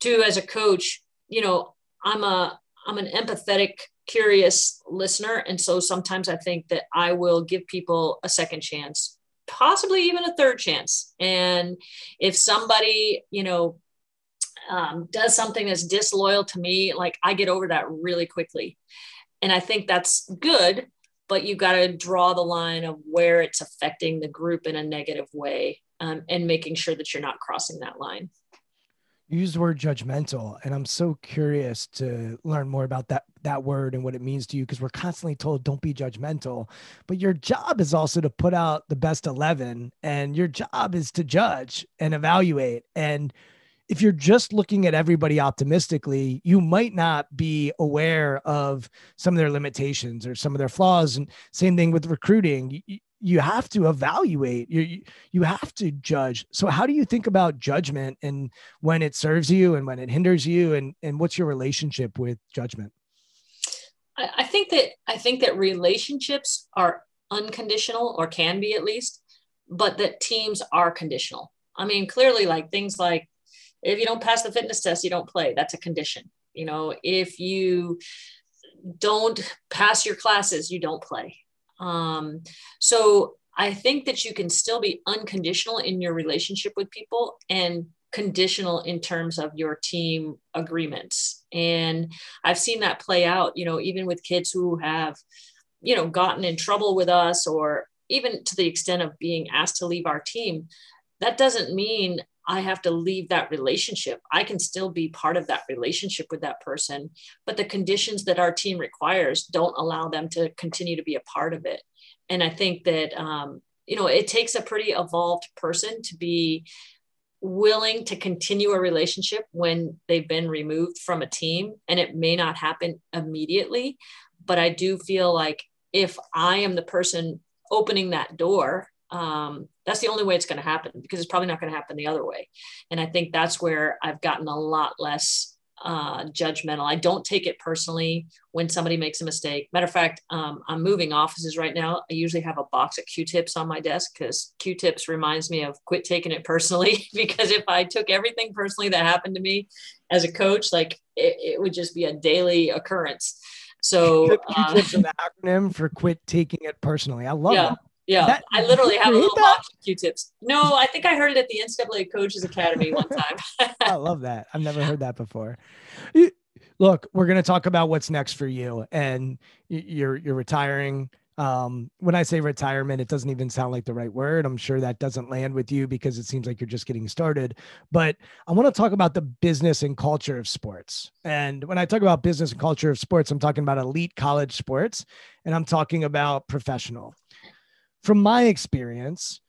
to as a coach, you know, I'm a, I'm an empathetic, curious listener. And so sometimes I think that I will give people a second chance possibly even a third chance. And if somebody, you know, um, does something that's disloyal to me, like I get over that really quickly. And I think that's good, but you've got to draw the line of where it's affecting the group in a negative way um, and making sure that you're not crossing that line you use the word judgmental and i'm so curious to learn more about that that word and what it means to you because we're constantly told don't be judgmental but your job is also to put out the best 11 and your job is to judge and evaluate and if you're just looking at everybody optimistically, you might not be aware of some of their limitations or some of their flaws. And same thing with recruiting. You, have to evaluate you you have to judge. So how do you think about judgment and when it serves you and when it hinders you? And and what's your relationship with judgment? I think that i think that relationships are unconditional or can be at least but that teams are conditional. I mean clearly like things like if you don't pass the fitness test you don't play. That's a condition. You know if you don't pass your classes you don't play um, so I think that you can still be unconditional in your relationship with people and conditional in terms of your team agreements. And I've seen that play out, you know, even with kids who have, you know, gotten in trouble with us or even to the extent of being asked to leave our team. That doesn't mean I have to leave that relationship. I can still be part of that relationship with that person, but the conditions that our team requires don't allow them to continue to be a part of it. And I think that, um, you know, it takes a pretty evolved person to be willing to continue a relationship when they've been removed from a team. And it may not happen immediately, but I do feel like if I am the person opening that door, um, that's the only way it's going to happen because it's probably not going to happen the other way. And I think that's where I've gotten a lot less uh, judgmental. I don't take it personally when somebody makes a mistake. Matter of fact, um, I'm moving offices right now. I usually have a box of Q-tips on my desk because Q-tips reminds me of quit taking it personally. because if I took everything personally that happened to me as a coach, like it, it would just be a daily occurrence. So Q-tips uh, an acronym for quit taking it personally. I love yeah. that. Yeah, that, I literally have a little box of Q-tips. No, I think I heard it at the NCAA Coaches Academy one time. I love that. I've never heard that before. Look, we're going to talk about what's next for you, and you're you're retiring. Um, when I say retirement, it doesn't even sound like the right word. I'm sure that doesn't land with you because it seems like you're just getting started. But I want to talk about the business and culture of sports. And when I talk about business and culture of sports, I'm talking about elite college sports, and I'm talking about professional from my experience,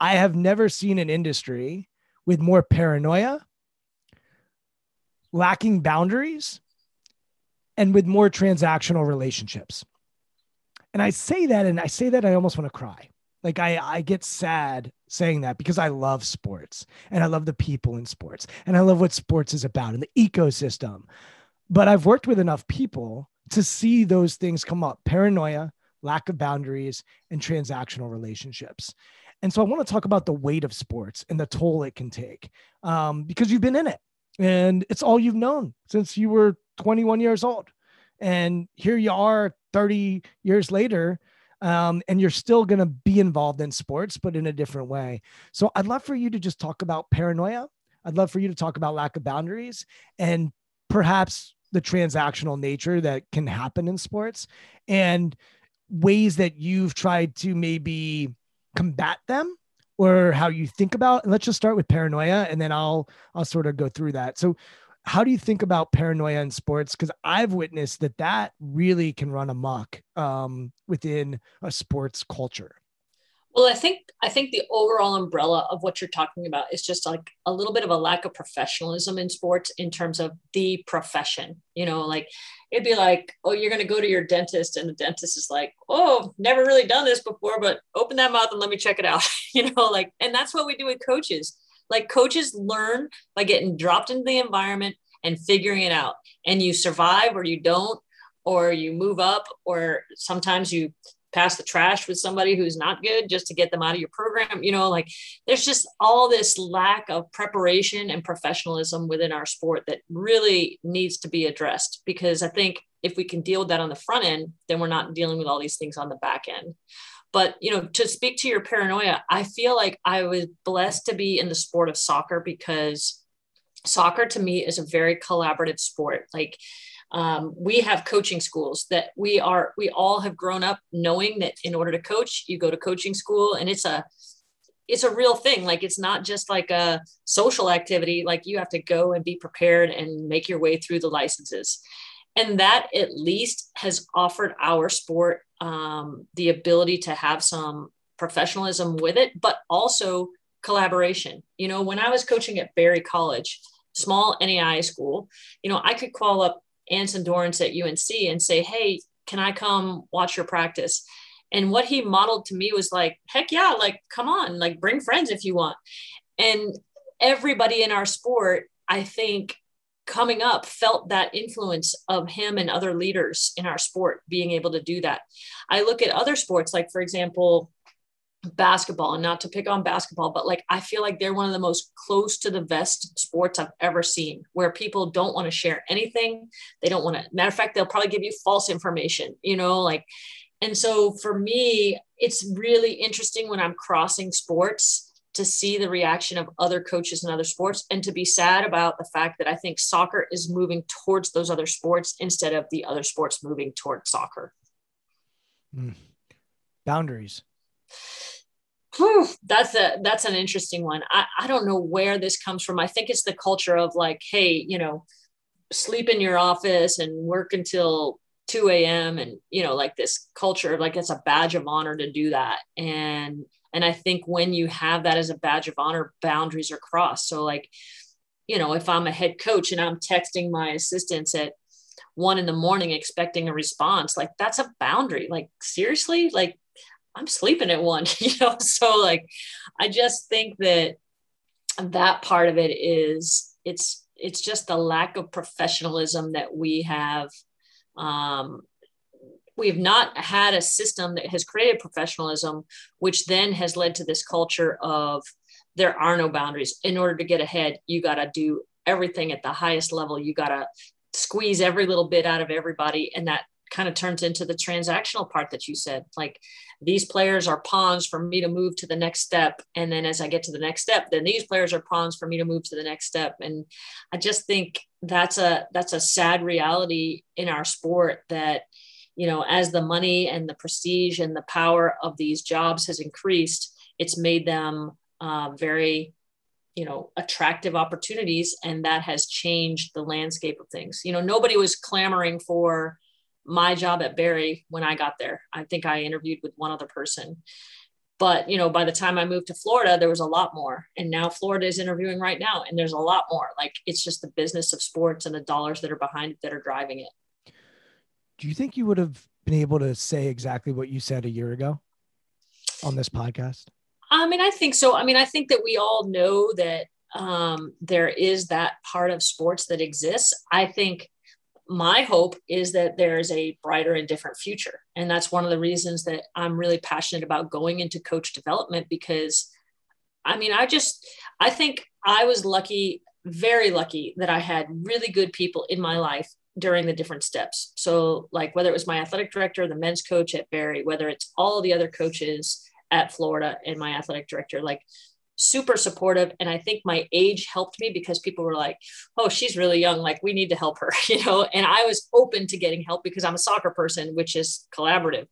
I have never seen an industry with more paranoia, lacking boundaries, and with more transactional relationships. And I say that, and I say that I almost want to cry. Like I, I get sad saying that because I love sports and I love the people in sports and I love what sports is about and the ecosystem. But I've worked with enough people to see those things come up paranoia, lack of boundaries, and transactional relationships. And so I want to talk about the weight of sports and the toll it can take um, because you've been in it and it's all you've known since you were 21 years old. And here you are 30 years later, um, and you're still going to be involved in sports, but in a different way. So I'd love for you to just talk about paranoia. I'd love for you to talk about lack of boundaries and perhaps the transactional nature that can happen in sports and ways that you've tried to maybe combat them or how you think about and let's just start with paranoia and then I'll I'll sort of go through that. So how do you think about paranoia in sports because I've witnessed that that really can run amok um, within a sports culture. Well, I think I think the overall umbrella of what you're talking about is just like a little bit of a lack of professionalism in sports in terms of the profession. You know, like it'd be like, oh, you're going to go to your dentist, and the dentist is like, oh, never really done this before, but open that mouth and let me check it out. you know, like, and that's what we do with coaches. Like coaches learn by getting dropped into the environment and figuring it out, and you survive or you don't, or you move up, or sometimes you pass the trash with somebody who's not good just to get them out of your program. You know, like there's just all this lack of preparation and professionalism within our sport that really needs to be addressed because I think if we can deal with that on the front end, then we're not dealing with all these things on the back end. But you know, to speak to your paranoia, I feel like I was blessed to be in the sport of soccer because soccer to me is a very collaborative sport. Like um, we have coaching schools that we are we all have grown up knowing that in order to coach you go to coaching school and it's a it's a real thing. Like it's not just like a social activity like you have to go and be prepared and make your way through the licenses. And that at least has offered our sport um, the ability to have some professionalism with it but also collaboration. You know when i was coaching at Berry college small nei school you know i could call up Anson Dorrance at UNC and say, Hey, can I come watch your practice? And what he modeled to me was like, heck yeah, like, come on, like, bring friends if you want. And everybody in our sport, I think, coming up felt that influence of him and other leaders in our sport being able to do that. I look at other sports, like, for example, basketball and not to pick on basketball but like i feel like they're one of the most close to the vest sports i've ever seen where people don't want to share anything. They don't want to matter of fact they'll probably give you false information you know like and so for me it's really interesting when i'm crossing sports to see the reaction of other coaches in other sports and to be sad about the fact that i think soccer is moving towards those other sports instead of the other sports moving towards soccer. Mm. boundaries Whew, that's a that's an interesting one. I, I don't know where this comes from. I think it's the culture of like, hey, you know, sleep in your office and work until 2 a.m. and you know, like this culture, like it's a badge of honor to do that. And and I think when you have that as a badge of honor, boundaries are crossed. So like, you know, if I'm a head coach and I'm texting my assistants at one in the morning expecting a response, like that's a boundary. Like seriously, like I'm sleeping at one, you know? So like, I just think that that part of it is it's, it's just the lack of professionalism that we have. Um, we've not had a system that has created professionalism, which then has led to this culture of there are no boundaries. In order to get ahead, you got to do everything at the highest level. You got to squeeze every little bit out of everybody. And that kind of turns into the transactional part that you said like these players are pawns for me to move to the next step. And then as i get to the next step then these players are pawns for me to move to the next step. And i just think that's a that's a sad reality in our sport that you know as the money and the prestige and the power of these jobs has increased it's made them uh, very you know attractive opportunities. And that has changed the landscape of things. You know nobody was clamoring for my job at Berry when I got there. I think I interviewed with one other person. But, you know, by the time I moved to Florida, there was a lot more. And now Florida is interviewing right now, and there's a lot more. Like it's just the business of sports and the dollars that are behind it that are driving it. Do you think you would have been able to say exactly what you said a year ago? on this podcast? I mean, I think so. I mean, I think that we all know that um, there is that part of sports that exists. I think my hope is that there's a brighter and different future. And that's one of the reasons that I'm really passionate about going into coach development because I mean, I just, I think I was lucky, very lucky that I had really good people in my life during the different steps. So, like whether it was my athletic director, the men's coach at Berry, whether it's all the other coaches at Florida and my athletic director, like super supportive. And I think my age helped me because people were like, oh, she's really young. Like, we need to help her, you know? And I was open to getting help because I'm a soccer person, which is collaborative.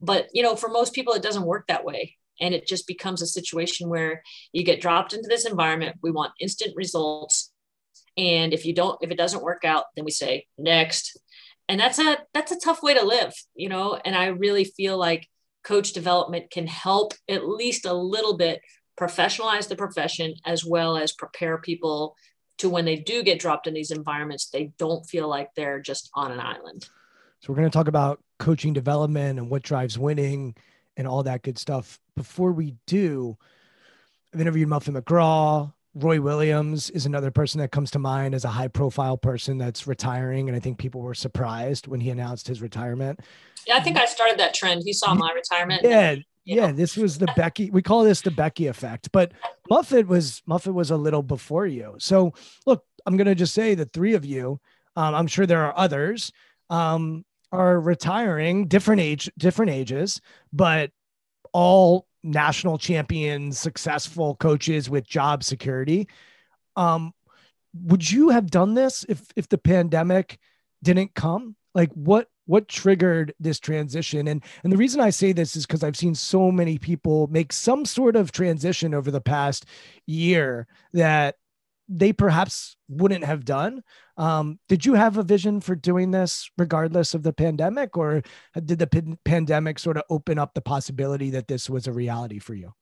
But, you know, for most people, it doesn't work that way. And it just becomes a situation where you get dropped into this environment. We want instant results. And if you don't, if it doesn't work out, then we say next. And that's a that's a tough way to live, you know. And I really feel like coach development can help at least a little bit professionalize the profession as well as prepare people to when they do get dropped in these environments, they don't feel like they're just on an island. So we're going to talk about coaching development and what drives winning and all that good stuff. Before we do, I've interviewed Muffet McGraw. Roy Williams is another person that comes to mind as a high profile person that's retiring. And I think people were surprised when he announced his retirement. Yeah, I think I started that trend. He saw my retirement. Yeah, yeah, this was the Becky. We call this the Becky effect. But Muffet was Muffet was a little before you. So look, I'm gonna just say the three of you. Um, I'm sure there are others. Um, are retiring different age, different ages, but all national champions, successful coaches with job security. Um, would you have done this if if the pandemic didn't come? Like what what triggered this transition? And and the reason i say this is because i've seen so many people make some sort of transition over the past year that they perhaps wouldn't have done. Um, did you have a vision for doing this regardless of the pandemic or did the p- pandemic sort of open up the possibility that this was a reality for you?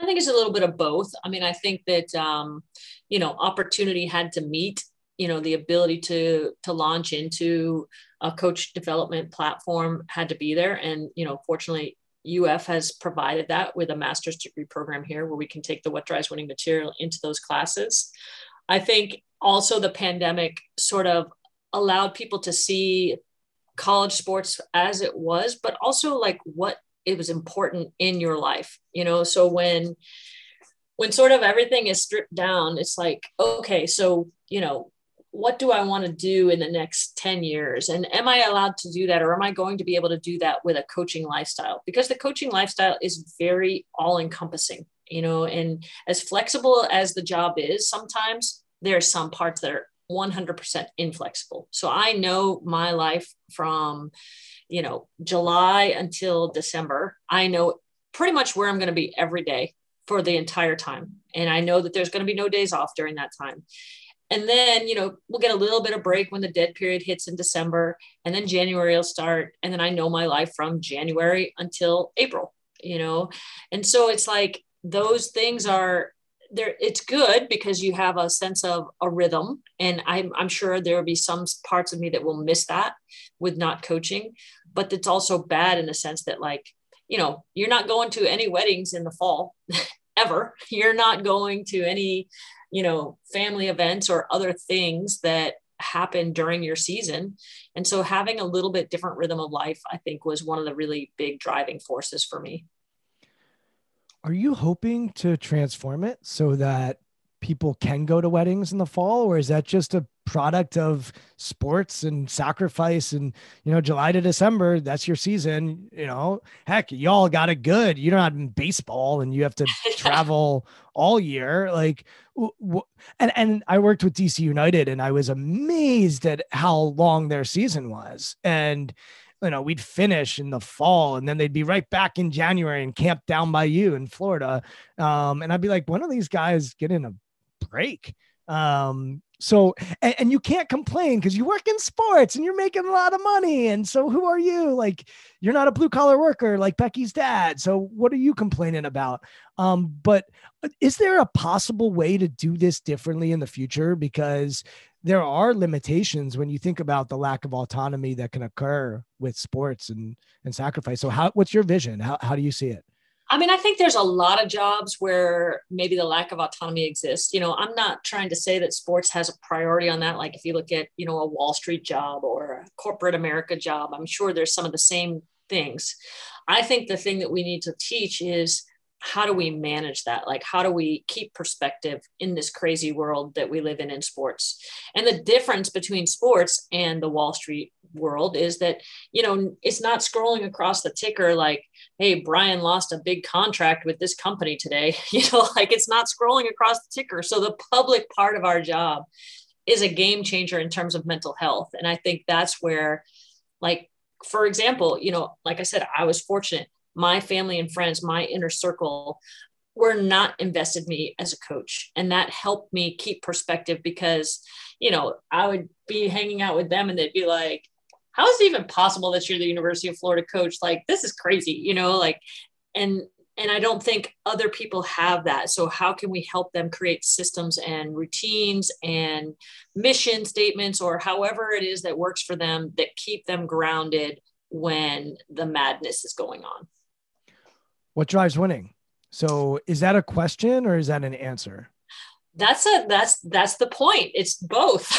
I think it's a little bit of both. I mean, I think that um, you know, opportunity had to meet you know the ability to to launch into a coach development platform had to be there. And you know fortunately uf has provided that with a master's degree program here where we can take the what drives winning material into those classes. I think also the pandemic sort of allowed people to see college sports as it was but also like what it was important in your life you know? So when when sort of everything is stripped down it's like okay so you know what do I want to do in the next 10 years? And am I allowed to do that? Or am I going to be able to do that with a coaching lifestyle? Because the coaching lifestyle is very all encompassing, you know, and as flexible as the job is, sometimes there are some parts that are 100% inflexible. So I know my life from, you know, July until December. I know pretty much where I'm going to be every day for the entire time. And I know that there's going to be no days off during that time and then you know we'll get a little bit of break when the dead period hits in december and then january will start and then i know my life from january until april you know? And so it's like those things are there it's good because you have a sense of a rhythm and I'm, I'm sure there will be some parts of me that will miss that with not coaching but it's also bad in the sense that like you know you're not going to any weddings in the fall ever. You're not going to any you know family events or other things that happen during your season. And so having a little bit different rhythm of life i think was one of the really big driving forces for me. Are you hoping to transform it so that people can go to weddings in the fall or is that just a product of sports and sacrifice and you know july to december that's your season you know heck y'all got it good you're not in baseball and you have to travel all year like and and i worked with dc united and i was amazed at how long their season was and you know, we'd finish in the fall and then they'd be right back in January and camp down by you in Florida. Um, and I'd be like, when are these guys getting a break. Um, so and, and you can't complain because you work in sports and you're making a lot of money. And so who are you? Like you're not a blue collar worker like Becky's dad. So what are you complaining about? Um, but uh, is there a possible way to do this differently in the future? Because there are limitations when you think about the lack of autonomy that can occur with sports and and sacrifice. So how what's your vision? How how do you see it? I mean, I think there's a lot of jobs where maybe the lack of autonomy exists. You know, I'm not trying to say that sports has a priority on that. Like if you look at, you know, a Wall Street job or a corporate America job, I'm sure there's some of the same things. I think the thing that we need to teach is how do we manage that? Like, how do we keep perspective in this crazy world that we live in in sports? And the difference between sports and the Wall Street world is that, you know, it's not scrolling across the ticker like, hey, Brian lost a big contract with this company today. You know, like it's not scrolling across the ticker. So the public part of our job is a game changer in terms of mental health. And I think that's where, like, for example, you know, like I said, I was fortunate my family and friends, my inner circle, were not invested me as a coach. And that helped me keep perspective because, you know, I would be hanging out with them and they'd be like, how is it even possible that you're the University of Florida coach? Like, this is crazy, you know, like, and, and I don't think other people have that. So, how can we help them create systems and routines and mission statements or however it is that works for them that keep them grounded when the madness is going on? What drives winning? So is that a question or is that an answer? That's a that's that's the point. It's both.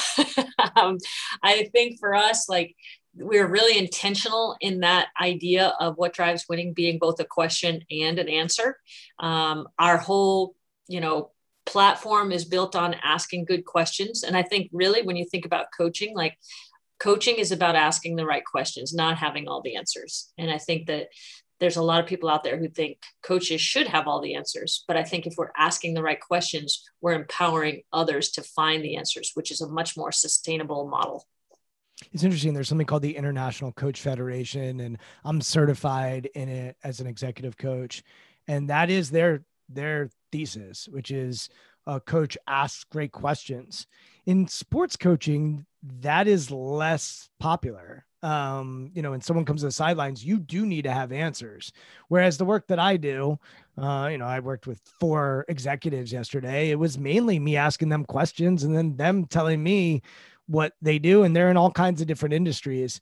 um, I think for us, like we're really intentional in that idea of what drives winning being both a question and an answer. Um, our whole, you know, platform is built on asking good questions. And I think really when you think about coaching, like coaching is about asking the right questions, not having all the answers. And I think that there's a lot of people out there who think coaches should have all the answers. But I think if we're asking the right questions, we're empowering others to find the answers, which is a much more sustainable model. It's interesting. There's something called the International Coach Federation, and I'm certified in it as an executive coach. And that is their their thesis, which is a coach asks great questions. In sports coaching, that is less popular um, you know, and someone comes to the sidelines, you do need to have answers. Whereas the work that I do, uh, you know, I worked with four executives yesterday. It was mainly me asking them questions and then them telling me what they do. And they're in all kinds of different industries.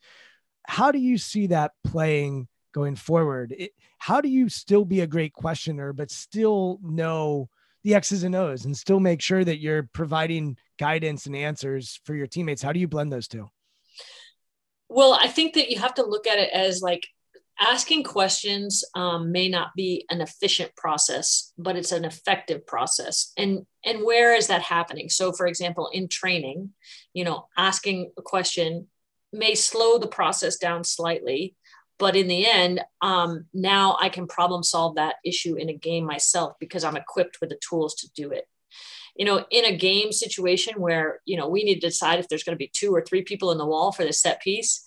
How do you see that playing going forward? It, how do you still be a great questioner, but still know the X's and O's and still make sure that you're providing guidance and answers for your teammates? How do you blend those two? Well, I think that you have to look at it as like asking questions um, may not be an efficient process, but it's an effective process. And and where is that happening? So, for example, in training, you know, asking a question may slow the process down slightly, but in the end, um, now I can problem solve that issue in a game myself because I'm equipped with the tools to do it you know, in a game situation where, you know, we need to decide if there's going to be two or three people in the wall for the set piece,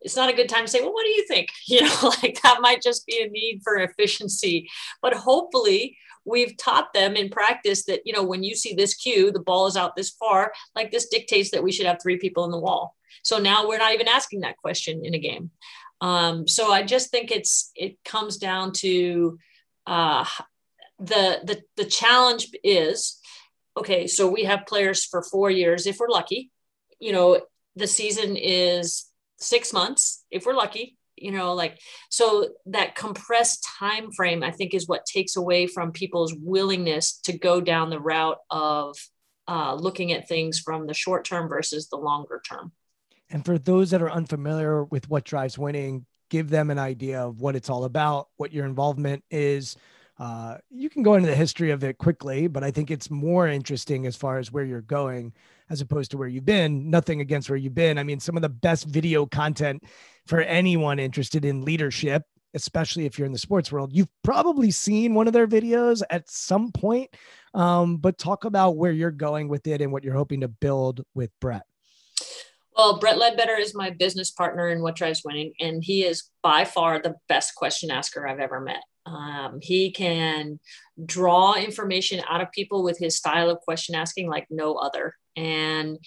it's not a good time to say, well, what do you think? You know, like that might just be a need for efficiency. But hopefully, we've taught them in practice that, you know, when you see this cue, the ball is out this far, like this dictates that we should have three people in the wall. So now we're not even asking that question in a game. Um, so I just think it's it comes down to uh, the the the challenge is okay, so we have players for four years if we're lucky. You know, the season is six months if we're lucky. You know, like so that compressed time frame, I think, is what takes away from people's willingness to go down the route of uh, looking at things from the short term versus the longer term. And for those that are unfamiliar with what drives winning, give them an idea of what it's all about, what your involvement is, uh, you can go into the history of it quickly, but I think it's more interesting as far as where you're going as opposed to where you've been. Nothing against where you've been. I mean, some of the best video content for anyone interested in leadership, especially if you're in the sports world, you've probably seen one of their videos at some point. Um, but talk about where you're going with it and what you're hoping to build with Brett. Well, Brett Ledbetter is my business partner in What Drives Winning, and he is by far the best question asker I've ever met. Um, he can draw information out of people with his style of question asking like no other. And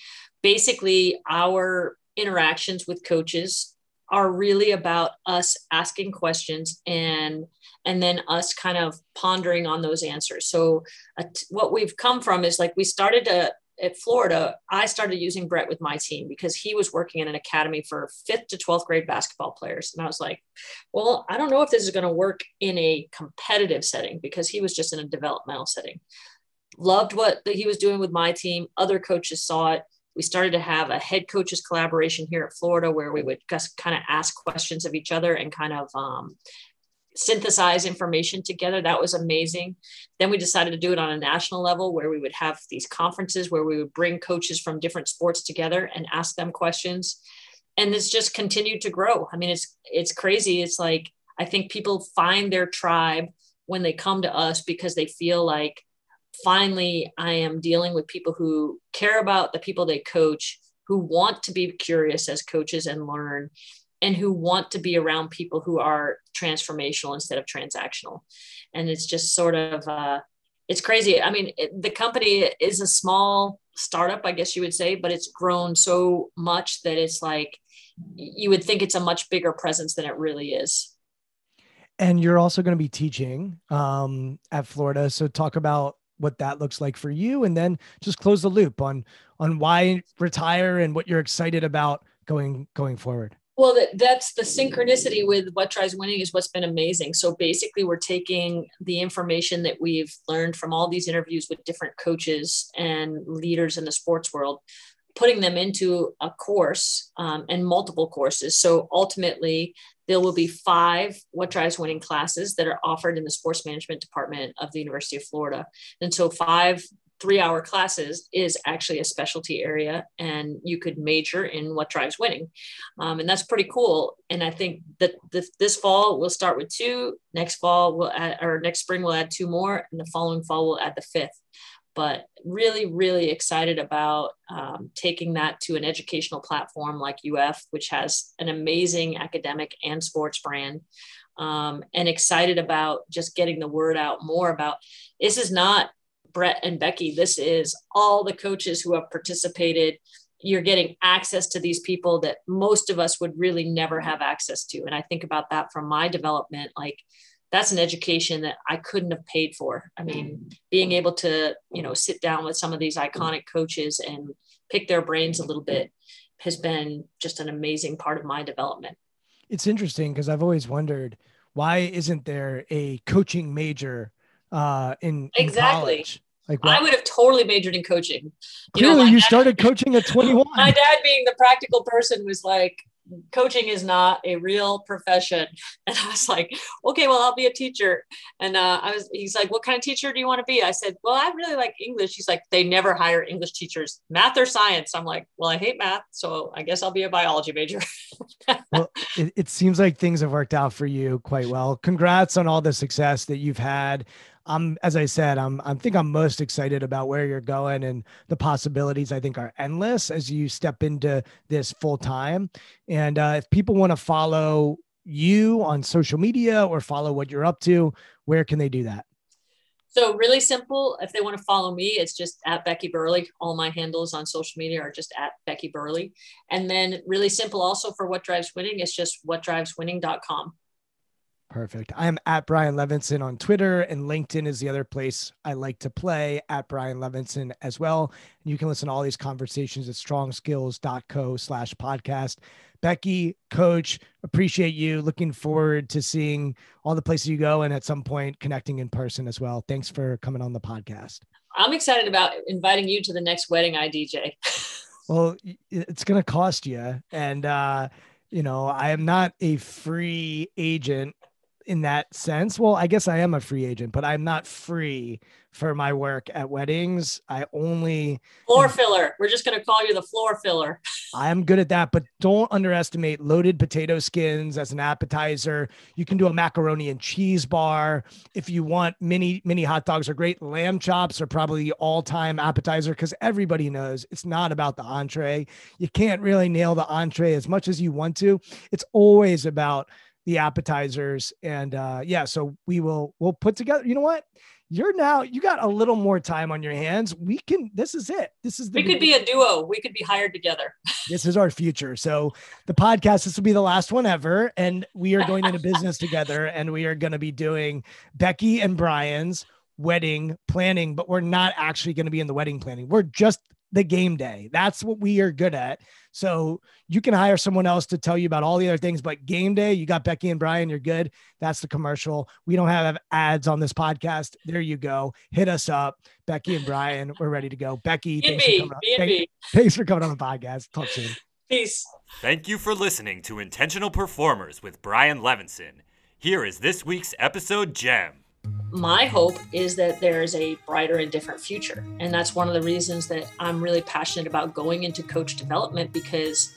basically, our interactions with coaches are really about us asking questions and and then us kind of pondering on those answers so uh, what we've come from is like we started a at Florida, I started using Brett with my team because he was working in an academy for fifth to 12th grade basketball players. And I was like, well, I don't know if this is going to work in a competitive setting because he was just in a developmental setting. Loved what that he was doing with my team. Other coaches saw it. We started to have a head coaches collaboration here at Florida where we would just kind of ask questions of each other and kind of um, synthesize information together. That was amazing. Then we decided to do it on a national level where we would have these conferences where we would bring coaches from different sports together and ask them questions. And it's just continued to grow. I mean, it's it's crazy. It's like I think people find their tribe when they come to us because they feel like finally I am dealing with people who care about the people they coach, who want to be curious as coaches and learn and who want to be around people who are transformational instead of transactional. And it's just sort of uh, it's crazy. I mean it, the company is a small startup i guess you would say but it's grown so much that it's like you would think it's a much bigger presence than it really is. And you're also going to be teaching um, at florida. So talk about what that looks like for you and then just close the loop on on why retire and what you're excited about going going forward well, that, that's the synchronicity with what drives winning is what's been amazing. So basically, we're taking the information that we've learned from all these interviews with different coaches and leaders in the sports world, putting them into a course um, and multiple courses. So ultimately, there will be five What Drives Winning classes that are offered in the sports management department of the University of Florida. And so, five three hour classes is actually a specialty area and you could major in what drives winning. Um, and that's pretty cool. And i think that this, this fall we'll start with two next fall we'll add or next spring we'll add two more and the following fall we'll add the fifth. But really really excited about um, taking that to an educational platform like uf which has an amazing academic and sports brand um, and excited about just getting the word out more about this is not Brett and Becky. This is all the coaches who have participated. You're getting access to these people that most of us would really never have access to. And I think about that from my development, like that's an education that I couldn't have paid for. I mean, being able to, you know, sit down with some of these iconic coaches and pick their brains a little bit has been just an amazing part of my development. It's interesting because I've always wondered why isn't there a coaching major uh, in, exactly. In like? I would have totally majored in coaching. You Clearly, know, you dad, started coaching at 21. My dad, being the practical person, was like, coaching is not a real profession. And I was like, okay, well, I'll be a teacher. And uh, I was, he's like, what kind of teacher do you want to be? I said, well, I really like English. He's like, they never hire English teachers, math or science. I'm like, well, I hate math. So I guess I'll be a biology major. well, it, it seems like things have worked out for you quite well. Congrats on all the success that you've had. I'm as I said, I'm I think I'm most excited about where you're going and the possibilities I think are endless as you step into this full time. And uh, if people want to follow you on social media or follow what you're up to, where can they do that? So really simple. If they want to follow me, it's just at Becky Burleigh. All my handles on social media are just at Becky Burleigh. And then really simple also for what drives winning, it's just whatdriveswinning.com. Perfect. I am at Brian Levinson on Twitter, and LinkedIn is the other place I like to play at Brian Levinson as well. And you can listen to all these conversations at strongskills.co slash podcast. Becky, coach, appreciate you. Looking forward to seeing all the places you go and at some point connecting in person as well. Thanks for coming on the podcast. I'm excited about inviting you to the next wedding I DJ. well, it's going to cost you. And, uh, you know, I am not a free agent in that sense. Well, I guess I am a free agent, but I'm not free for my work at weddings. I only floor filler. We're just going to call you the floor filler. I am good at that, but don't underestimate loaded potato skins as an appetizer. You can do a macaroni and cheese bar. If you want mini mini hot dogs are great. Lamb chops are probably the all-time appetizer because everybody knows it's not about the entree. You can't really nail the entree as much as you want to. It's always about the appetizers and uh yeah so we will we'll put together you know what? You're now you got a little more time on your hands. We can this is it. This is the we could be a duo. We could be hired together. This is our future. So the podcast this will be the last one ever and we are going into business together and we are going to be doing becky and brian's wedding planning but we're not actually going to be in the wedding planning. We're just the game day. That's what we are good at. So you can hire someone else to tell you about all the other things, but game day, you got Becky and Brian, you're good. That's the commercial. We don't have ads on this podcast. There you go. Hit us up. Becky and Brian, we're ready to go. Becky, thanks, for coming, thank, thanks for coming on the podcast. Talk soon. Peace. Thank you for listening to Intentional Performers with Brian Levinson. Here is this week's episode gem my hope is that there's a brighter and different future. And that's one of the reasons that I'm really passionate about going into coach development because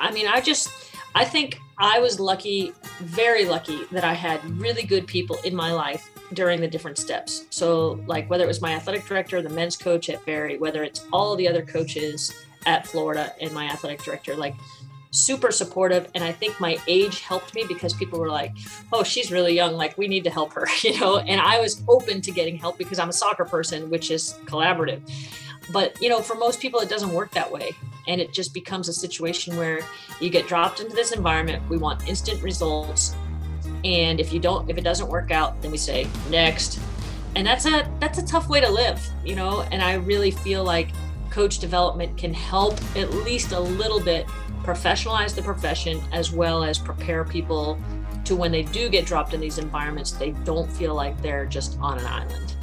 I mean, I just, I think I was lucky, very lucky that I had really good people in my life during the different steps. So, like whether it was my athletic director, the men's coach at Berry, whether it's all the other coaches at Florida and my athletic director, like super supportive and i think my age helped me because people were like oh she's really young like we need to help her you know? And i was open to getting help because i'm a soccer person which is collaborative. But you know for most people it doesn't work that way and it just becomes a situation where you get dropped into this environment we want instant results and if you don't if it doesn't work out then we say next. And that's a that's a tough way to live you know? And i really feel like coach development can help at least a little bit professionalize the profession as well as prepare people to when they do get dropped in these environments, they don't feel like they're just on an island.